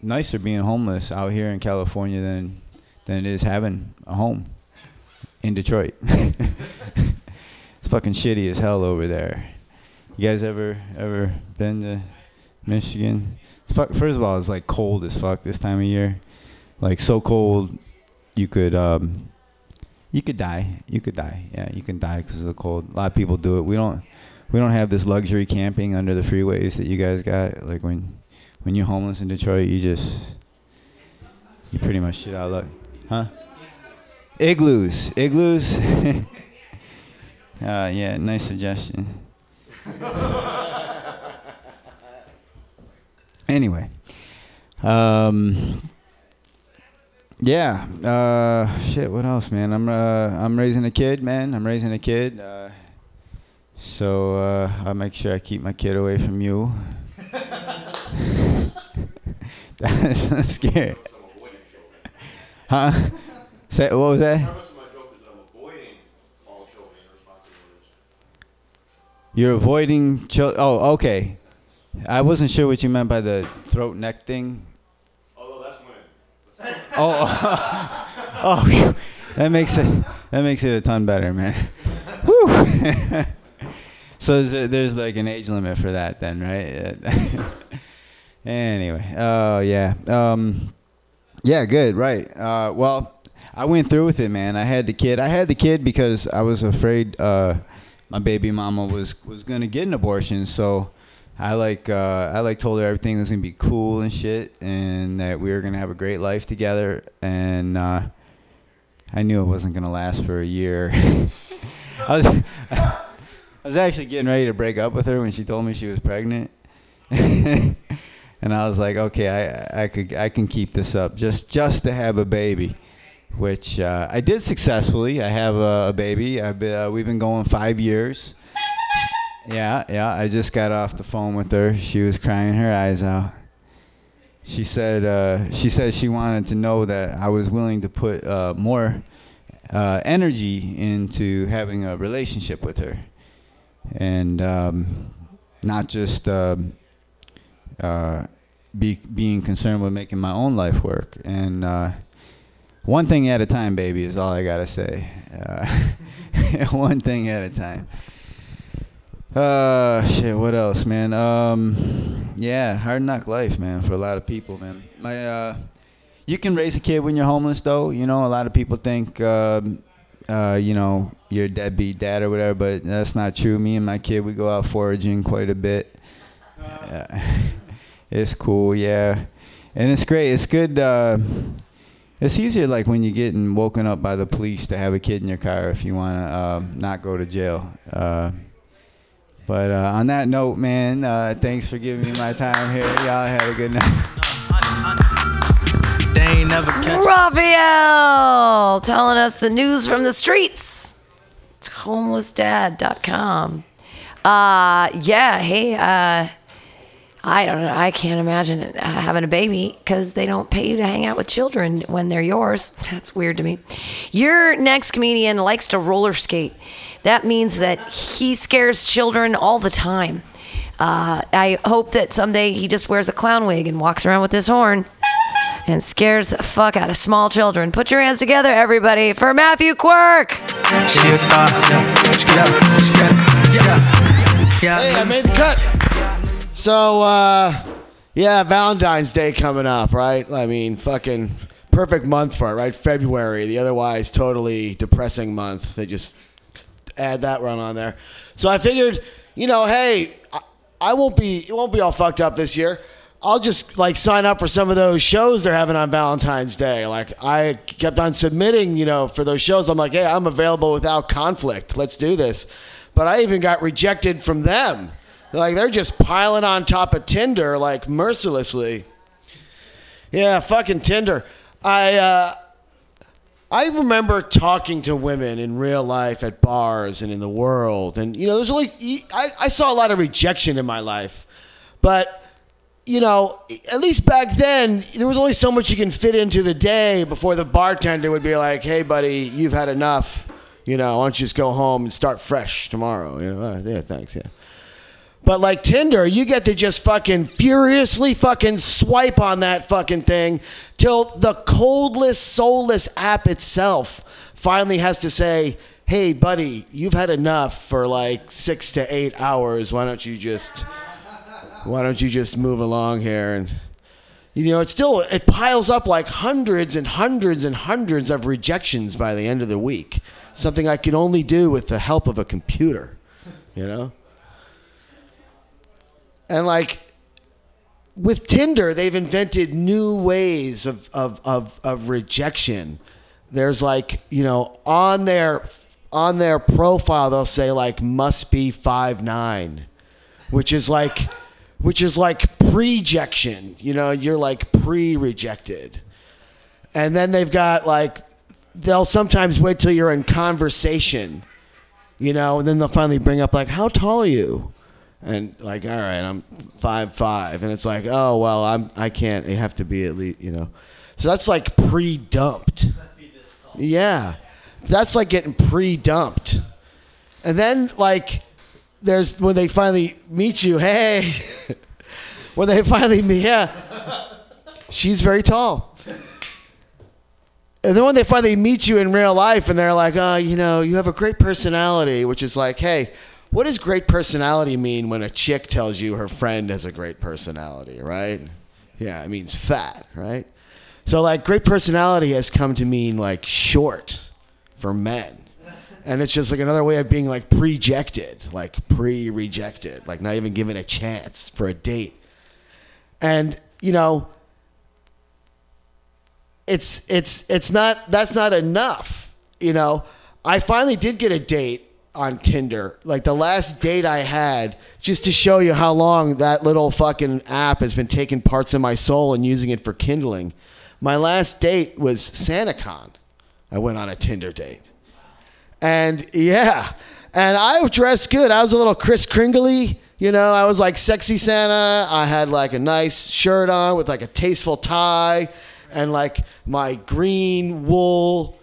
nicer being homeless out here in California than than it is having a home in Detroit. it's fucking shitty as hell over there. You guys ever ever been to Michigan? Fuck, first of all, it's like cold as fuck this time of year. Like so cold, you could um, you could die. You could die. Yeah, you can die because of the cold. A lot of people do it. We don't. We don't have this luxury camping under the freeways that you guys got. Like when, when you're homeless in Detroit, you just, you pretty much shit out of luck, huh? Igloos, igloos. uh, yeah, nice suggestion. anyway, um, yeah, uh, shit. What else, man? I'm uh, I'm raising a kid, man. I'm raising a kid. Uh, so uh, I'll make sure I keep my kid away from you. That's scary. Huh? Say, what was that? You're avoiding chil- Oh, okay. I wasn't sure what you meant by the throat neck thing. Oh, oh, phew. that makes it that makes it a ton better, man. Woo. so there's, there's like an age limit for that, then, right? anyway, oh yeah, um, yeah, good, right? Uh, well, I went through with it, man. I had the kid. I had the kid because I was afraid uh, my baby mama was was gonna get an abortion, so. I like uh, I like told her everything was gonna be cool and shit, and that we were gonna have a great life together. And uh, I knew it wasn't gonna last for a year. I was I was actually getting ready to break up with her when she told me she was pregnant, and I was like, okay, I I could I can keep this up just just to have a baby, which uh, I did successfully. I have a, a baby. I've been, uh, we've been going five years. Yeah, yeah. I just got off the phone with her. She was crying her eyes out. She said uh, she said she wanted to know that I was willing to put uh, more uh, energy into having a relationship with her, and um, not just um uh, be being concerned with making my own life work. And uh, one thing at a time, baby, is all I gotta say. Uh, one thing at a time. Uh, shit. What else, man? Um, yeah, hard knock life, man, for a lot of people, man. My, uh, you can raise a kid when you're homeless, though. You know, a lot of people think, um, uh, you know, you're a deadbeat dad or whatever, but that's not true. Me and my kid, we go out foraging quite a bit. Uh, it's cool, yeah, and it's great. It's good. Uh, it's easier, like when you're getting woken up by the police, to have a kid in your car if you want to um, not go to jail. Uh, but uh, on that note, man, uh, thanks for giving me my time here. Y'all have a good night. They ain't never catch. Raphael telling us the news from the streets. It's homelessdad.com. Uh, yeah, hey, uh, I don't know. I can't imagine having a baby because they don't pay you to hang out with children when they're yours. That's weird to me. Your next comedian likes to roller skate. That means that he scares children all the time. Uh, I hope that someday he just wears a clown wig and walks around with this horn and scares the fuck out of small children. Put your hands together, everybody, for Matthew Quirk. Hey, I made the cut. So, uh, yeah, Valentine's Day coming up, right? I mean, fucking perfect month for it, right? February, the otherwise totally depressing month. They just add that run on there. So I figured, you know, hey, I, I won't be, it won't be all fucked up this year. I'll just like sign up for some of those shows they're having on Valentine's Day. Like I kept on submitting, you know, for those shows. I'm like, hey, I'm available without conflict. Let's do this. But I even got rejected from them. Like they're just piling on top of Tinder like mercilessly. Yeah, fucking Tinder. I uh, I remember talking to women in real life at bars and in the world, and you know, there's only I, I saw a lot of rejection in my life, but you know, at least back then, there was only so much you can fit into the day before the bartender would be like, "Hey, buddy, you've had enough. You know, why don't you just go home and start fresh tomorrow?" You know, "Oh, yeah, thanks, yeah. But like Tinder, you get to just fucking furiously fucking swipe on that fucking thing till the coldless, soulless app itself finally has to say, "Hey, buddy, you've had enough for like six to eight hours. Why don't you just, why don't you just move along here?" And you know, it still it piles up like hundreds and hundreds and hundreds of rejections by the end of the week. Something I can only do with the help of a computer. You know. And like with Tinder, they've invented new ways of, of, of, of rejection. There's like, you know, on their on their profile they'll say like must be five nine, which is like which is like prejection. You know, you're like pre-rejected. And then they've got like they'll sometimes wait till you're in conversation, you know, and then they'll finally bring up like, How tall are you? And like, all right, I'm five five, and it's like, oh well, I'm I can't. You have to be at least, you know. So that's like pre-dumped. Yeah, that's like getting pre-dumped, and then like, there's when they finally meet you. Hey, when they finally meet, yeah, she's very tall. And then when they finally meet you in real life and they're like, oh, you know, you have a great personality, which is like, hey, what does great personality mean when a chick tells you her friend has a great personality, right? Yeah, it means fat, right? So, like, great personality has come to mean like short for men. And it's just like another way of being like prejected, like pre rejected, like not even given a chance for a date. And, you know, it's it's it's not that's not enough. You know, I finally did get a date on Tinder. Like the last date I had, just to show you how long that little fucking app has been taking parts of my soul and using it for kindling. My last date was SantaCon. I went on a Tinder date. And yeah, and I dressed good. I was a little Chris Kringley. You know, I was like sexy Santa. I had like a nice shirt on with like a tasteful tie and like my green wool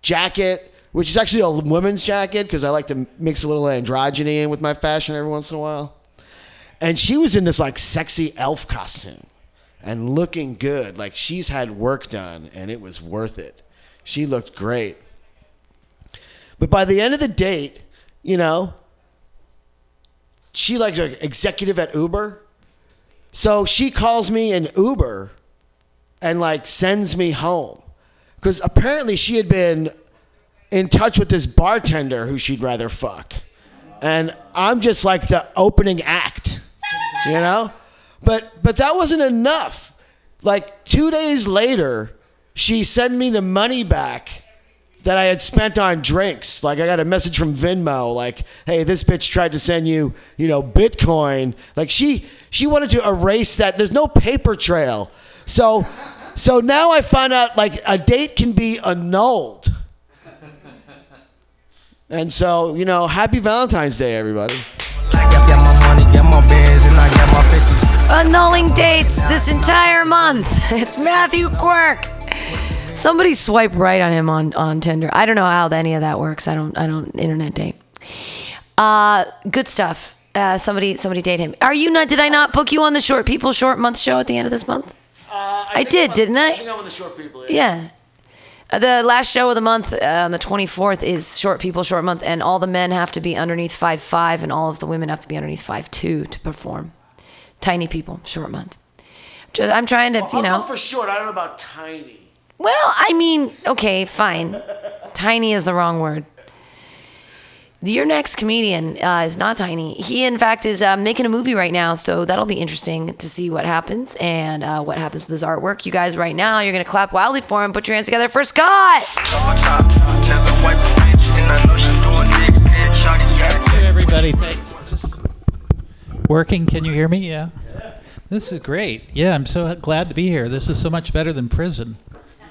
jacket, which is actually a woman's jacket because I like to mix a little androgyny in with my fashion every once in a while. And she was in this like sexy elf costume and looking good. Like she's had work done and it was worth it. She looked great. But by the end of the date, you know, she like an executive at Uber. So she calls me an Uber and like sends me home because apparently she had been in touch with this bartender who she'd rather fuck and i'm just like the opening act you know but but that wasn't enough like two days later she sent me the money back that I had spent on drinks. Like I got a message from Venmo, like, "Hey, this bitch tried to send you, you know, Bitcoin." Like she she wanted to erase that. There's no paper trail. So so now I find out like a date can be annulled. And so, you know, happy Valentine's Day, everybody. Annulling dates this entire month. It's Matthew Quirk. Somebody swipe right on him on, on Tinder. I don't know how any of that works. I don't I don't internet date. Uh, good stuff. Uh, somebody somebody date him. Are you not? Did I not book you on the Short People Short Month show at the end of this month? I, did, didn't I? I think I'm on the short people. Yeah. Uh, the last show of the month uh, on the 24th is Short People Short Month, and all the men have to be underneath five five, and all of the women have to be underneath five two to perform. Tiny people, short month. Just, I'm trying to, you I'm know. for short. I don't know about tiny. Well, I mean, okay, fine. Tiny is the wrong word. Your next comedian uh, is not tiny. He, in fact, is uh, making a movie right now, so that'll be interesting to see what happens and uh, what happens with his artwork. You guys, right now, you're gonna clap wildly for him. Put your hands together for Scott. Hey everybody, thanks. Working? Can you hear me? Yeah. This is great. Yeah, I'm so glad to be here. This is so much better than prison.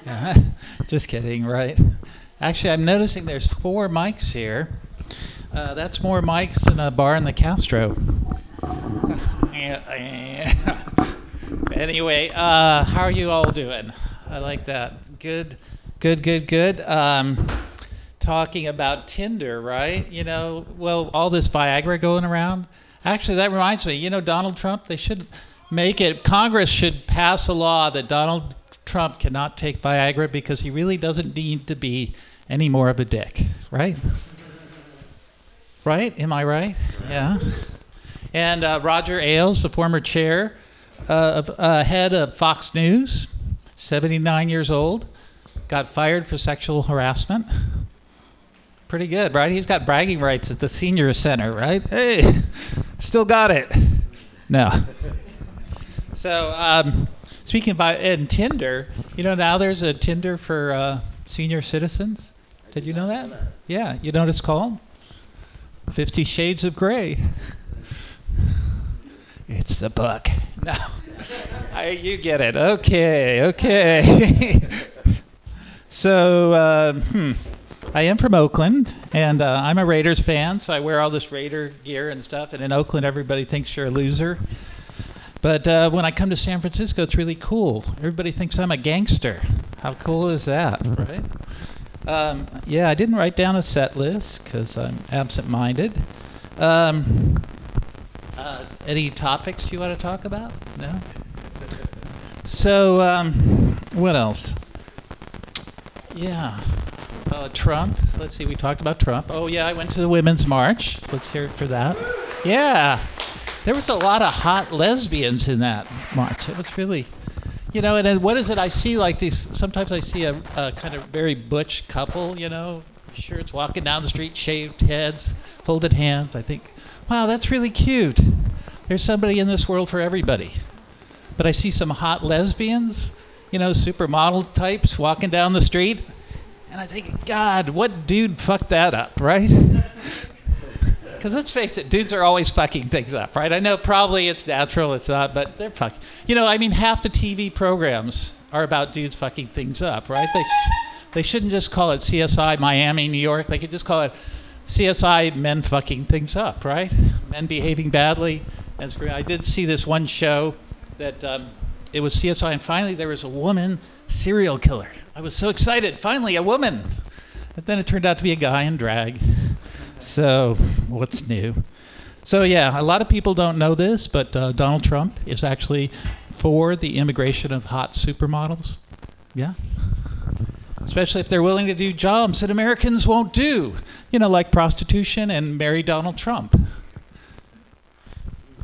Yeah. Just kidding, right? Actually, I'm noticing there's four mics here. Uh, that's more mics than a bar in the Castro. anyway, uh, how are you all doing? I like that. Good, good, good, good. Um, talking about Tinder, right? You know, well, all this Viagra going around. Actually, that reminds me. You know, Donald Trump. They should make it. Congress should pass a law that Donald Trump cannot take Viagra because he really doesn't need to be any more of a dick, right? Right? Am I right? Yeah. And uh, Roger Ailes, the former chair, uh, uh, head of Fox News, 79 years old, got fired for sexual harassment. Pretty good, right? He's got bragging rights at the senior center, right? Hey, still got it. No. So, um, speaking about and Tinder, you know now there's a Tinder for uh, senior citizens. Did you know that? Yeah, you know what it's called? Fifty Shades of Grey. It's the book. No, I, you get it. Okay, okay. so, uh, hmm. I am from Oakland, and uh, I'm a Raiders fan, so I wear all this Raider gear and stuff. And in Oakland, everybody thinks you're a loser. But uh, when I come to San Francisco, it's really cool. Everybody thinks I'm a gangster. How cool is that, right? Um, yeah, I didn't write down a set list because I'm absent-minded. Um, uh, any topics you want to talk about? No. So, um, what else? Yeah. Uh, Trump. Let's see. We talked about Trump. Oh yeah, I went to the Women's March. Let's hear it for that. Yeah. There was a lot of hot lesbians in that march. It was really, you know. And what is it? I see like these. Sometimes I see a, a kind of very butch couple. You know, shirts walking down the street, shaved heads, holding hands. I think, wow, that's really cute. There's somebody in this world for everybody. But I see some hot lesbians, you know, supermodel types walking down the street. And I think, God, what dude fucked that up, right? Because let's face it, dudes are always fucking things up, right? I know probably it's natural, it's not, but they're fucking. You know, I mean, half the TV programs are about dudes fucking things up, right? They, they shouldn't just call it CSI Miami, New York. They could just call it CSI Men fucking things up, right? Men behaving badly. And I did see this one show that um, it was CSI, and finally there was a woman serial killer. I was so excited. Finally, a woman. But then it turned out to be a guy in drag. So, what's new? So, yeah, a lot of people don't know this, but uh, Donald Trump is actually for the immigration of hot supermodels. Yeah. Especially if they're willing to do jobs that Americans won't do, you know, like prostitution and marry Donald Trump.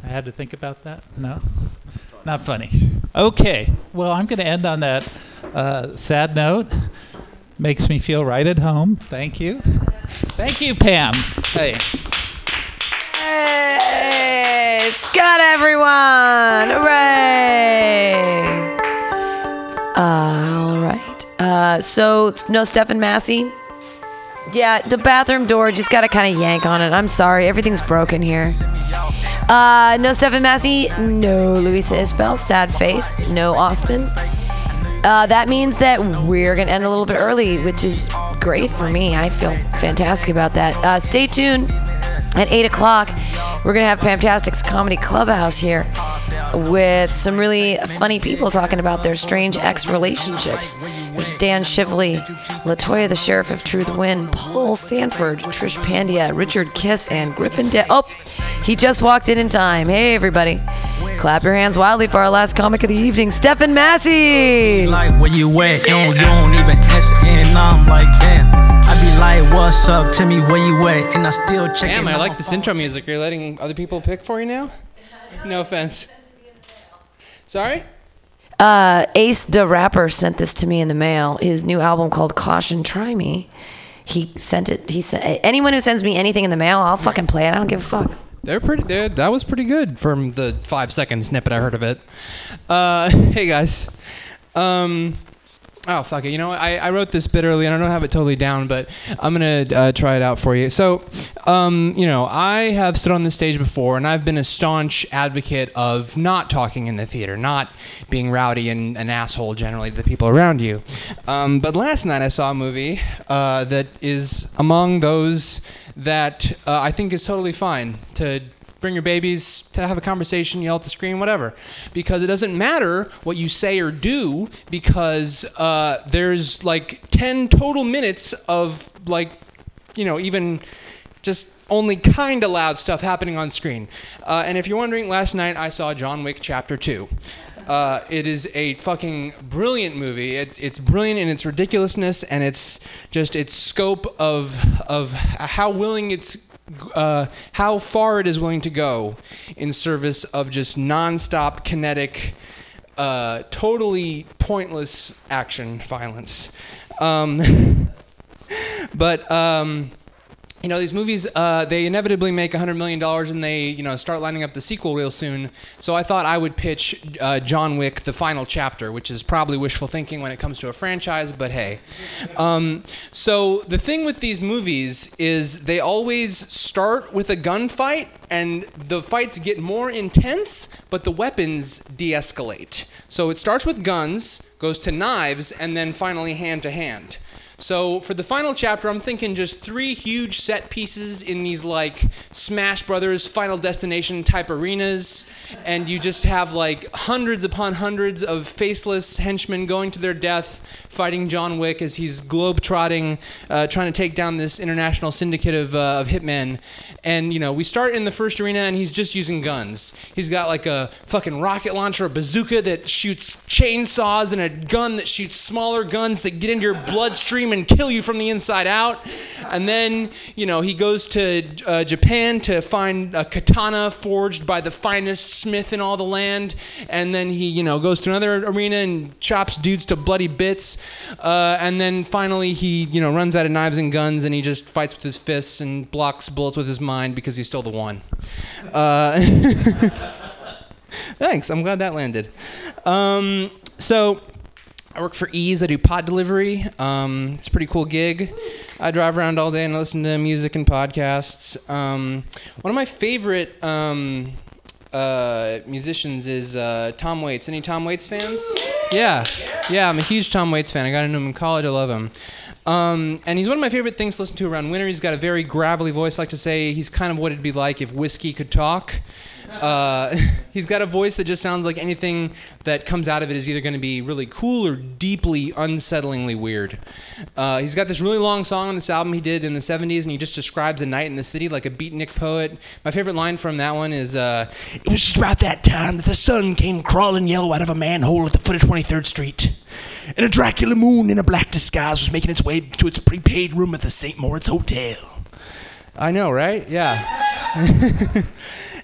I had to think about that. No? Not funny. Okay. Well, I'm going to end on that uh, sad note. Makes me feel right at home. Thank you. Thank you, Pam. Hey. Hey, Scott, everyone! Hooray! Uh, all right. Uh, so no Stephen Massey. Yeah, the bathroom door just gotta kind of yank on it. I'm sorry, everything's broken here. Uh, no Stephen Massey. No Luisa Isbell. Sad face. No Austin. Uh, that means that we're going to end a little bit early, which is great for me. I feel fantastic about that. Uh, stay tuned. At 8 o'clock, we're going to have Pamtastic's Comedy Clubhouse here with some really funny people talking about their strange ex relationships. There's Dan Shively, Latoya, the Sheriff of Truth Win, Paul Sanford, Trish Pandya, Richard Kiss, and Griffin De- Oh, he just walked in in time. Hey, everybody. Clap your hands wildly for our last comic of the evening, Stephen Massey. Like where you at? You don't, you don't even answer, and I'm like, damn. I be like, what's up? Tell me where you at, and I still check. Damn, I like this intro music. You're letting other people pick for you now? No offense. Sorry? Uh, Ace the rapper sent this to me in the mail. His new album called Caution Try Me. He sent it. He sent anyone who sends me anything in the mail, I'll fucking play it. I don't give a fuck. They're pretty. They're, that was pretty good from the five second snippet I heard of it. Uh, hey guys. Um, oh fuck it. You know? I, I wrote this bit early and I don't have it totally down, but I'm gonna uh, try it out for you. So, um, you know, I have stood on the stage before and I've been a staunch advocate of not talking in the theater, not being rowdy and an asshole generally to the people around you. Um, but last night I saw a movie uh, that is among those that uh, I think is totally fine to bring your babies to have a conversation, yell at the screen, whatever. Because it doesn't matter what you say or do, because uh, there's like 10 total minutes of like, you know, even just only kind of loud stuff happening on screen. Uh, and if you're wondering, last night I saw John Wick Chapter 2. Uh, it is a fucking brilliant movie. It, it's brilliant in its ridiculousness and its just its scope of of how willing it's uh, how far it is willing to go in service of just nonstop kinetic, uh, totally pointless action violence. Um, but um, you know these movies uh, they inevitably make $100 million and they you know start lining up the sequel real soon. So i thought i would pitch uh, john wick the final chapter which is probably wishful thinking when it comes to a franchise but hey. Um, so the thing with these movies is they always start with a gunfight and the fights get more intense but the weapons de-escalate. So it starts with guns goes to knives and then finally hand to hand So for the final chapter, I'm thinking just three huge set pieces in these like Smash Brothers Final Destination type arenas, and you just have like hundreds upon hundreds of faceless henchmen going to their death, fighting John Wick as he's globe-trotting, uh, trying to take down this international syndicate of, uh, of hitmen. And you know, we start in the first arena, and he's just using guns. He's got like a fucking rocket launcher, a bazooka that shoots chainsaws, and a gun that shoots smaller guns that get into your bloodstream and kill you from the inside out. And then, you know, he goes to uh, Japan to find a katana forged by the finest smith in all the land. And then he, you know, goes to another arena and chops dudes to bloody bits. Uh, and then finally, he, you know, runs out of knives and guns and he just fights with his fists and blocks bullets with his mind because he's still the one. Uh, Thanks. I'm glad that landed. Um, so, I work for Eaze. I do pod delivery. Um, it's a pretty cool gig. I drive around all day and I listen to music and podcasts. Um, one of my favorite um, uh, musicians is uh, Tom Waits. Any Tom Waits fans? Yeah, yeah. I'm a huge Tom Waits fan. I got into him in college. I love him. Um, and he's one of my favorite things to listen to around winter. He's got a very gravelly voice. I like to say he's kind of what it'd be like if whiskey could talk. Uh, he's got a voice that just sounds like anything that comes out of it is either going to be really cool or deeply unsettlingly weird. Uh, he's got this really long song on this album he did in the 70s, and he just describes a night in the city like a beatnik poet. My favorite line from that one is uh, It was just about that time that the sun came crawling yellow out of a manhole at the foot of 23rd Street. And a Dracula moon in a black disguise was making its way to its prepaid room at the St. Moritz Hotel. I know, right? Yeah.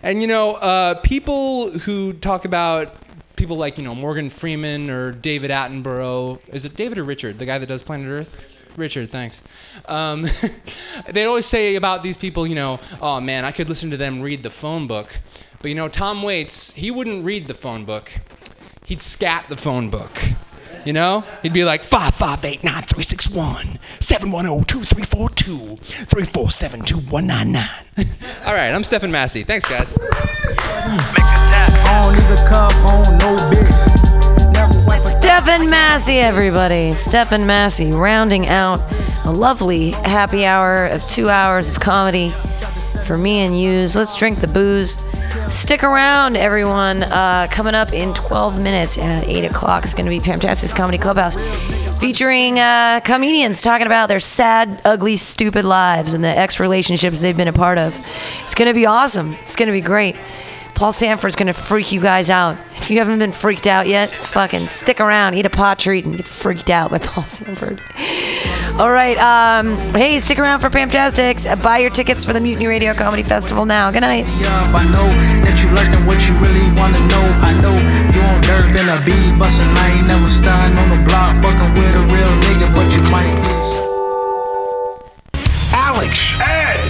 and you know, uh, people who talk about people like you know Morgan Freeman or David Attenborough. Is it David or Richard, the guy that does Planet Earth? Richard, thanks. Um, they always say about these people, you know, oh man, I could listen to them read the phone book. But you know, Tom Waits, he wouldn't read the phone book. He'd scat the phone book. You know? He'd be like 5589361 710 2342 347 2199. All right, I'm Stephen Massey. Thanks, guys. Stephen Massey, everybody. Stephen Massey rounding out a lovely happy hour of two hours of comedy for me and yous. Let's drink the booze. Stick around, everyone. Uh, coming up in 12 minutes at 8 o'clock is going to be Pamtastic's Comedy Clubhouse featuring uh, comedians talking about their sad, ugly, stupid lives and the ex relationships they've been a part of. It's going to be awesome. It's going to be great. Paul Sanford's gonna freak you guys out. If you haven't been freaked out yet, fucking stick around, eat a pot treat, and get freaked out by Paul Sanford. All right, um, hey, stick around for Pamtastics. Buy your tickets for the Mutiny Radio Comedy Festival now. Good night. I know that you lurking what you really wanna know. I know you on dirt and a bee bustin'. I ain't never stunned on the block, fucking with a real nigga, but you might. Alex! Ed!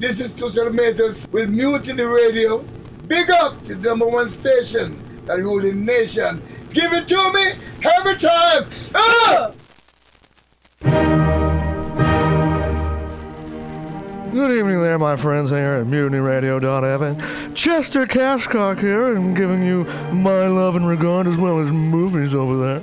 This is Tushar Matters with Mutiny Radio. Big up to the number one station that rule the nation. Give it to me every time. Ah! Good evening there, my friends here at MutinyRadio.fm. Chester Cashcock here, and giving you my love and regard as well as movies over there.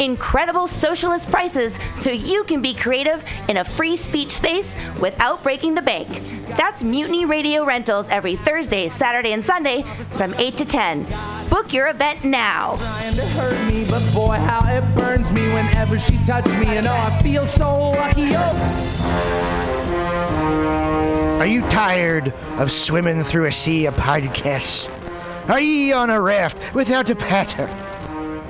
Incredible socialist prices so you can be creative in a free speech space without breaking the bank. That's Mutiny Radio Rentals every Thursday, Saturday, and Sunday from 8 to 10. Book your event now. trying to hurt me, but boy, how it burns me whenever she touches me. And oh, I feel so lucky. Oh. Are you tired of swimming through a sea of podcasts? Are ye on a raft without a paddle?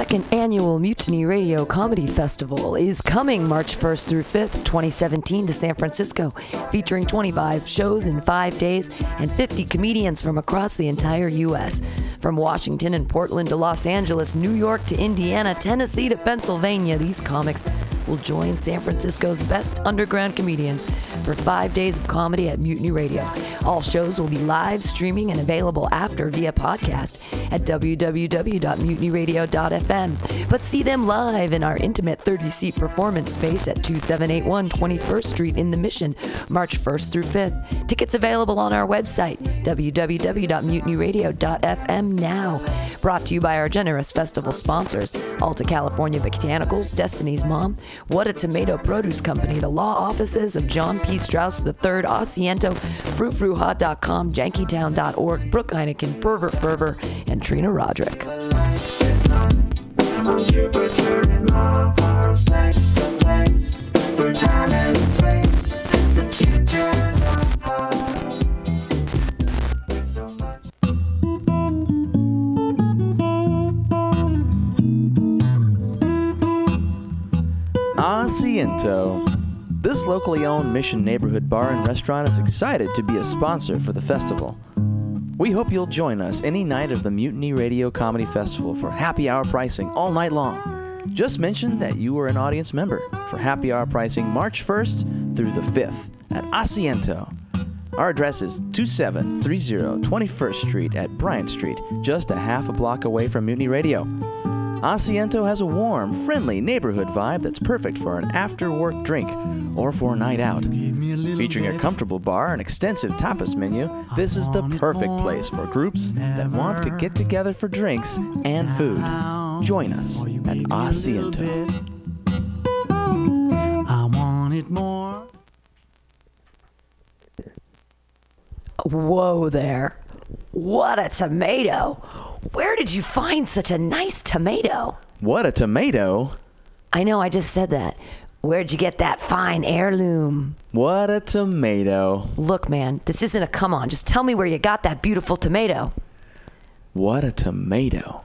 second annual Mutiny Radio Comedy Festival is coming March 1st through 5th, 2017, to San Francisco, featuring 25 shows in five days and 50 comedians from across the entire U.S. From Washington and Portland to Los Angeles, New York to Indiana, Tennessee to Pennsylvania, these comics will join San Francisco's best underground comedians for five days of comedy at Mutiny Radio. All shows will be live streaming and available after via podcast at www.mutinyradio.fm. But see them live in our intimate 30 seat performance space at 2781 21st Street in the Mission, March 1st through 5th. Tickets available on our website, www.mutinyradio.fm now. Brought to you by our generous festival sponsors Alta California Botanicals, Destiny's Mom, What a Tomato Produce Company, the law offices of John P. Strauss III, Asiento, FruitFruHot.com, JankyTown.org, Brooke Heineken, Pervert Fervor, and Trina Roderick. Asiento. This locally owned Mission neighborhood bar and restaurant is excited to be a sponsor for the festival. We hope you'll join us any night of the Mutiny Radio Comedy Festival for happy hour pricing all night long. Just mention that you are an audience member for happy hour pricing March 1st through the 5th at Asiento. Our address is 2730 21st Street at Bryant Street, just a half a block away from Mutiny Radio. Asiento has a warm, friendly neighborhood vibe that's perfect for an after work drink or for a night out. Featuring a comfortable bar and extensive tapas menu, this is the perfect place for groups that want to get together for drinks and food. Join us at Asiento. I want it more. Whoa there. What a tomato. Where did you find such a nice tomato? What a tomato! I know, I just said that. Where'd you get that fine heirloom? What a tomato! Look, man, this isn't a come on. Just tell me where you got that beautiful tomato. What a tomato!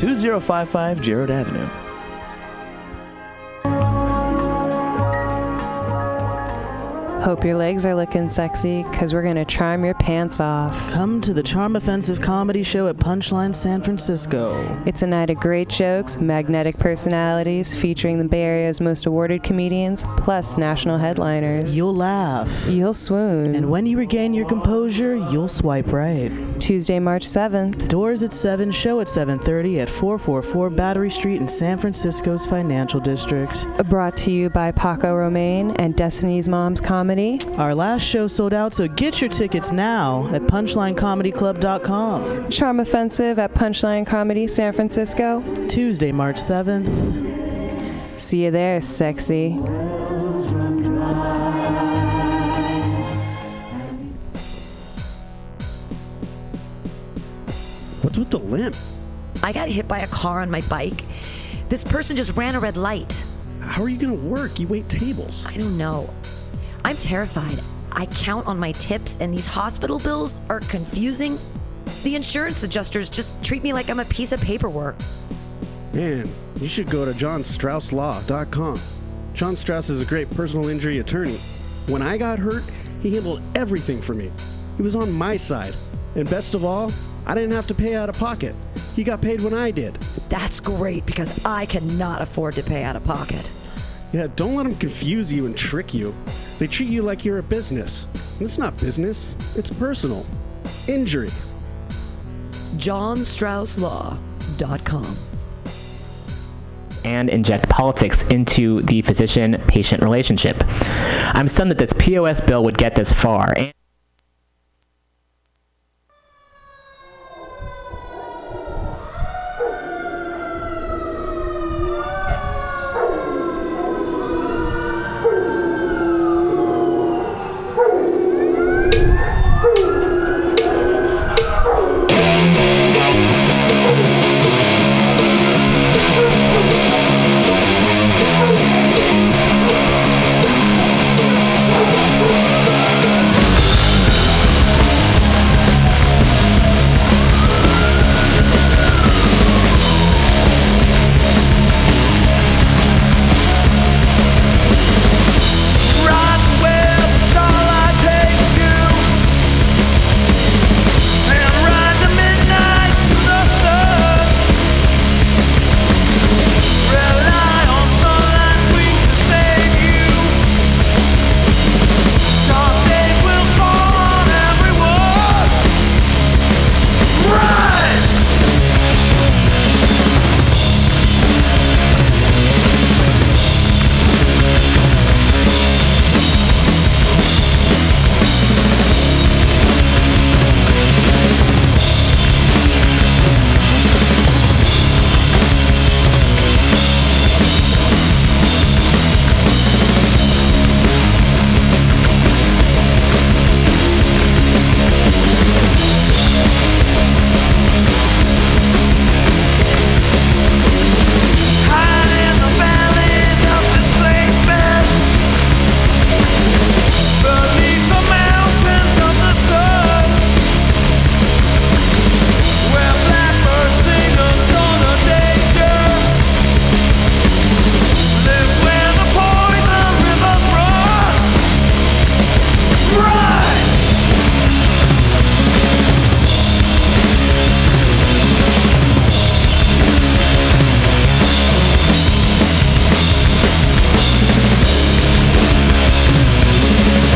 2055 Jerrold Avenue. Hope your legs are looking sexy, because we're going to charm your pants off. Come to the Charm Offensive Comedy Show at Punchline San Francisco. It's a night of great jokes, magnetic personalities, featuring the Bay Area's most awarded comedians, plus national headliners. You'll laugh. You'll swoon. And when you regain your composure, you'll swipe right. Tuesday, March 7th. Doors at 7, show at 7.30 at 444 Battery Street in San Francisco's Financial District. Brought to you by Paco Romane and Destiny's Mom's Comedy. Our last show sold out, so get your tickets now at punchlinecomedyclub.com. Charm Offensive at Punchline Comedy San Francisco. Tuesday, March 7th. See you there, sexy. What's with the limp? I got hit by a car on my bike. This person just ran a red light. How are you going to work? You wait tables. I don't know. I'm terrified. I count on my tips, and these hospital bills are confusing. The insurance adjusters just treat me like I'm a piece of paperwork. Man, you should go to johnstrausslaw.com. John Strauss is a great personal injury attorney. When I got hurt, he handled everything for me. He was on my side. And best of all, I didn't have to pay out of pocket. He got paid when I did. That's great because I cannot afford to pay out of pocket. Yeah, don't let them confuse you and trick you. They treat you like you're a business. And it's not business, it's personal. Injury. JohnStraussLaw.com. and inject politics into the physician patient relationship. I'm stunned that this POS bill would get this far. And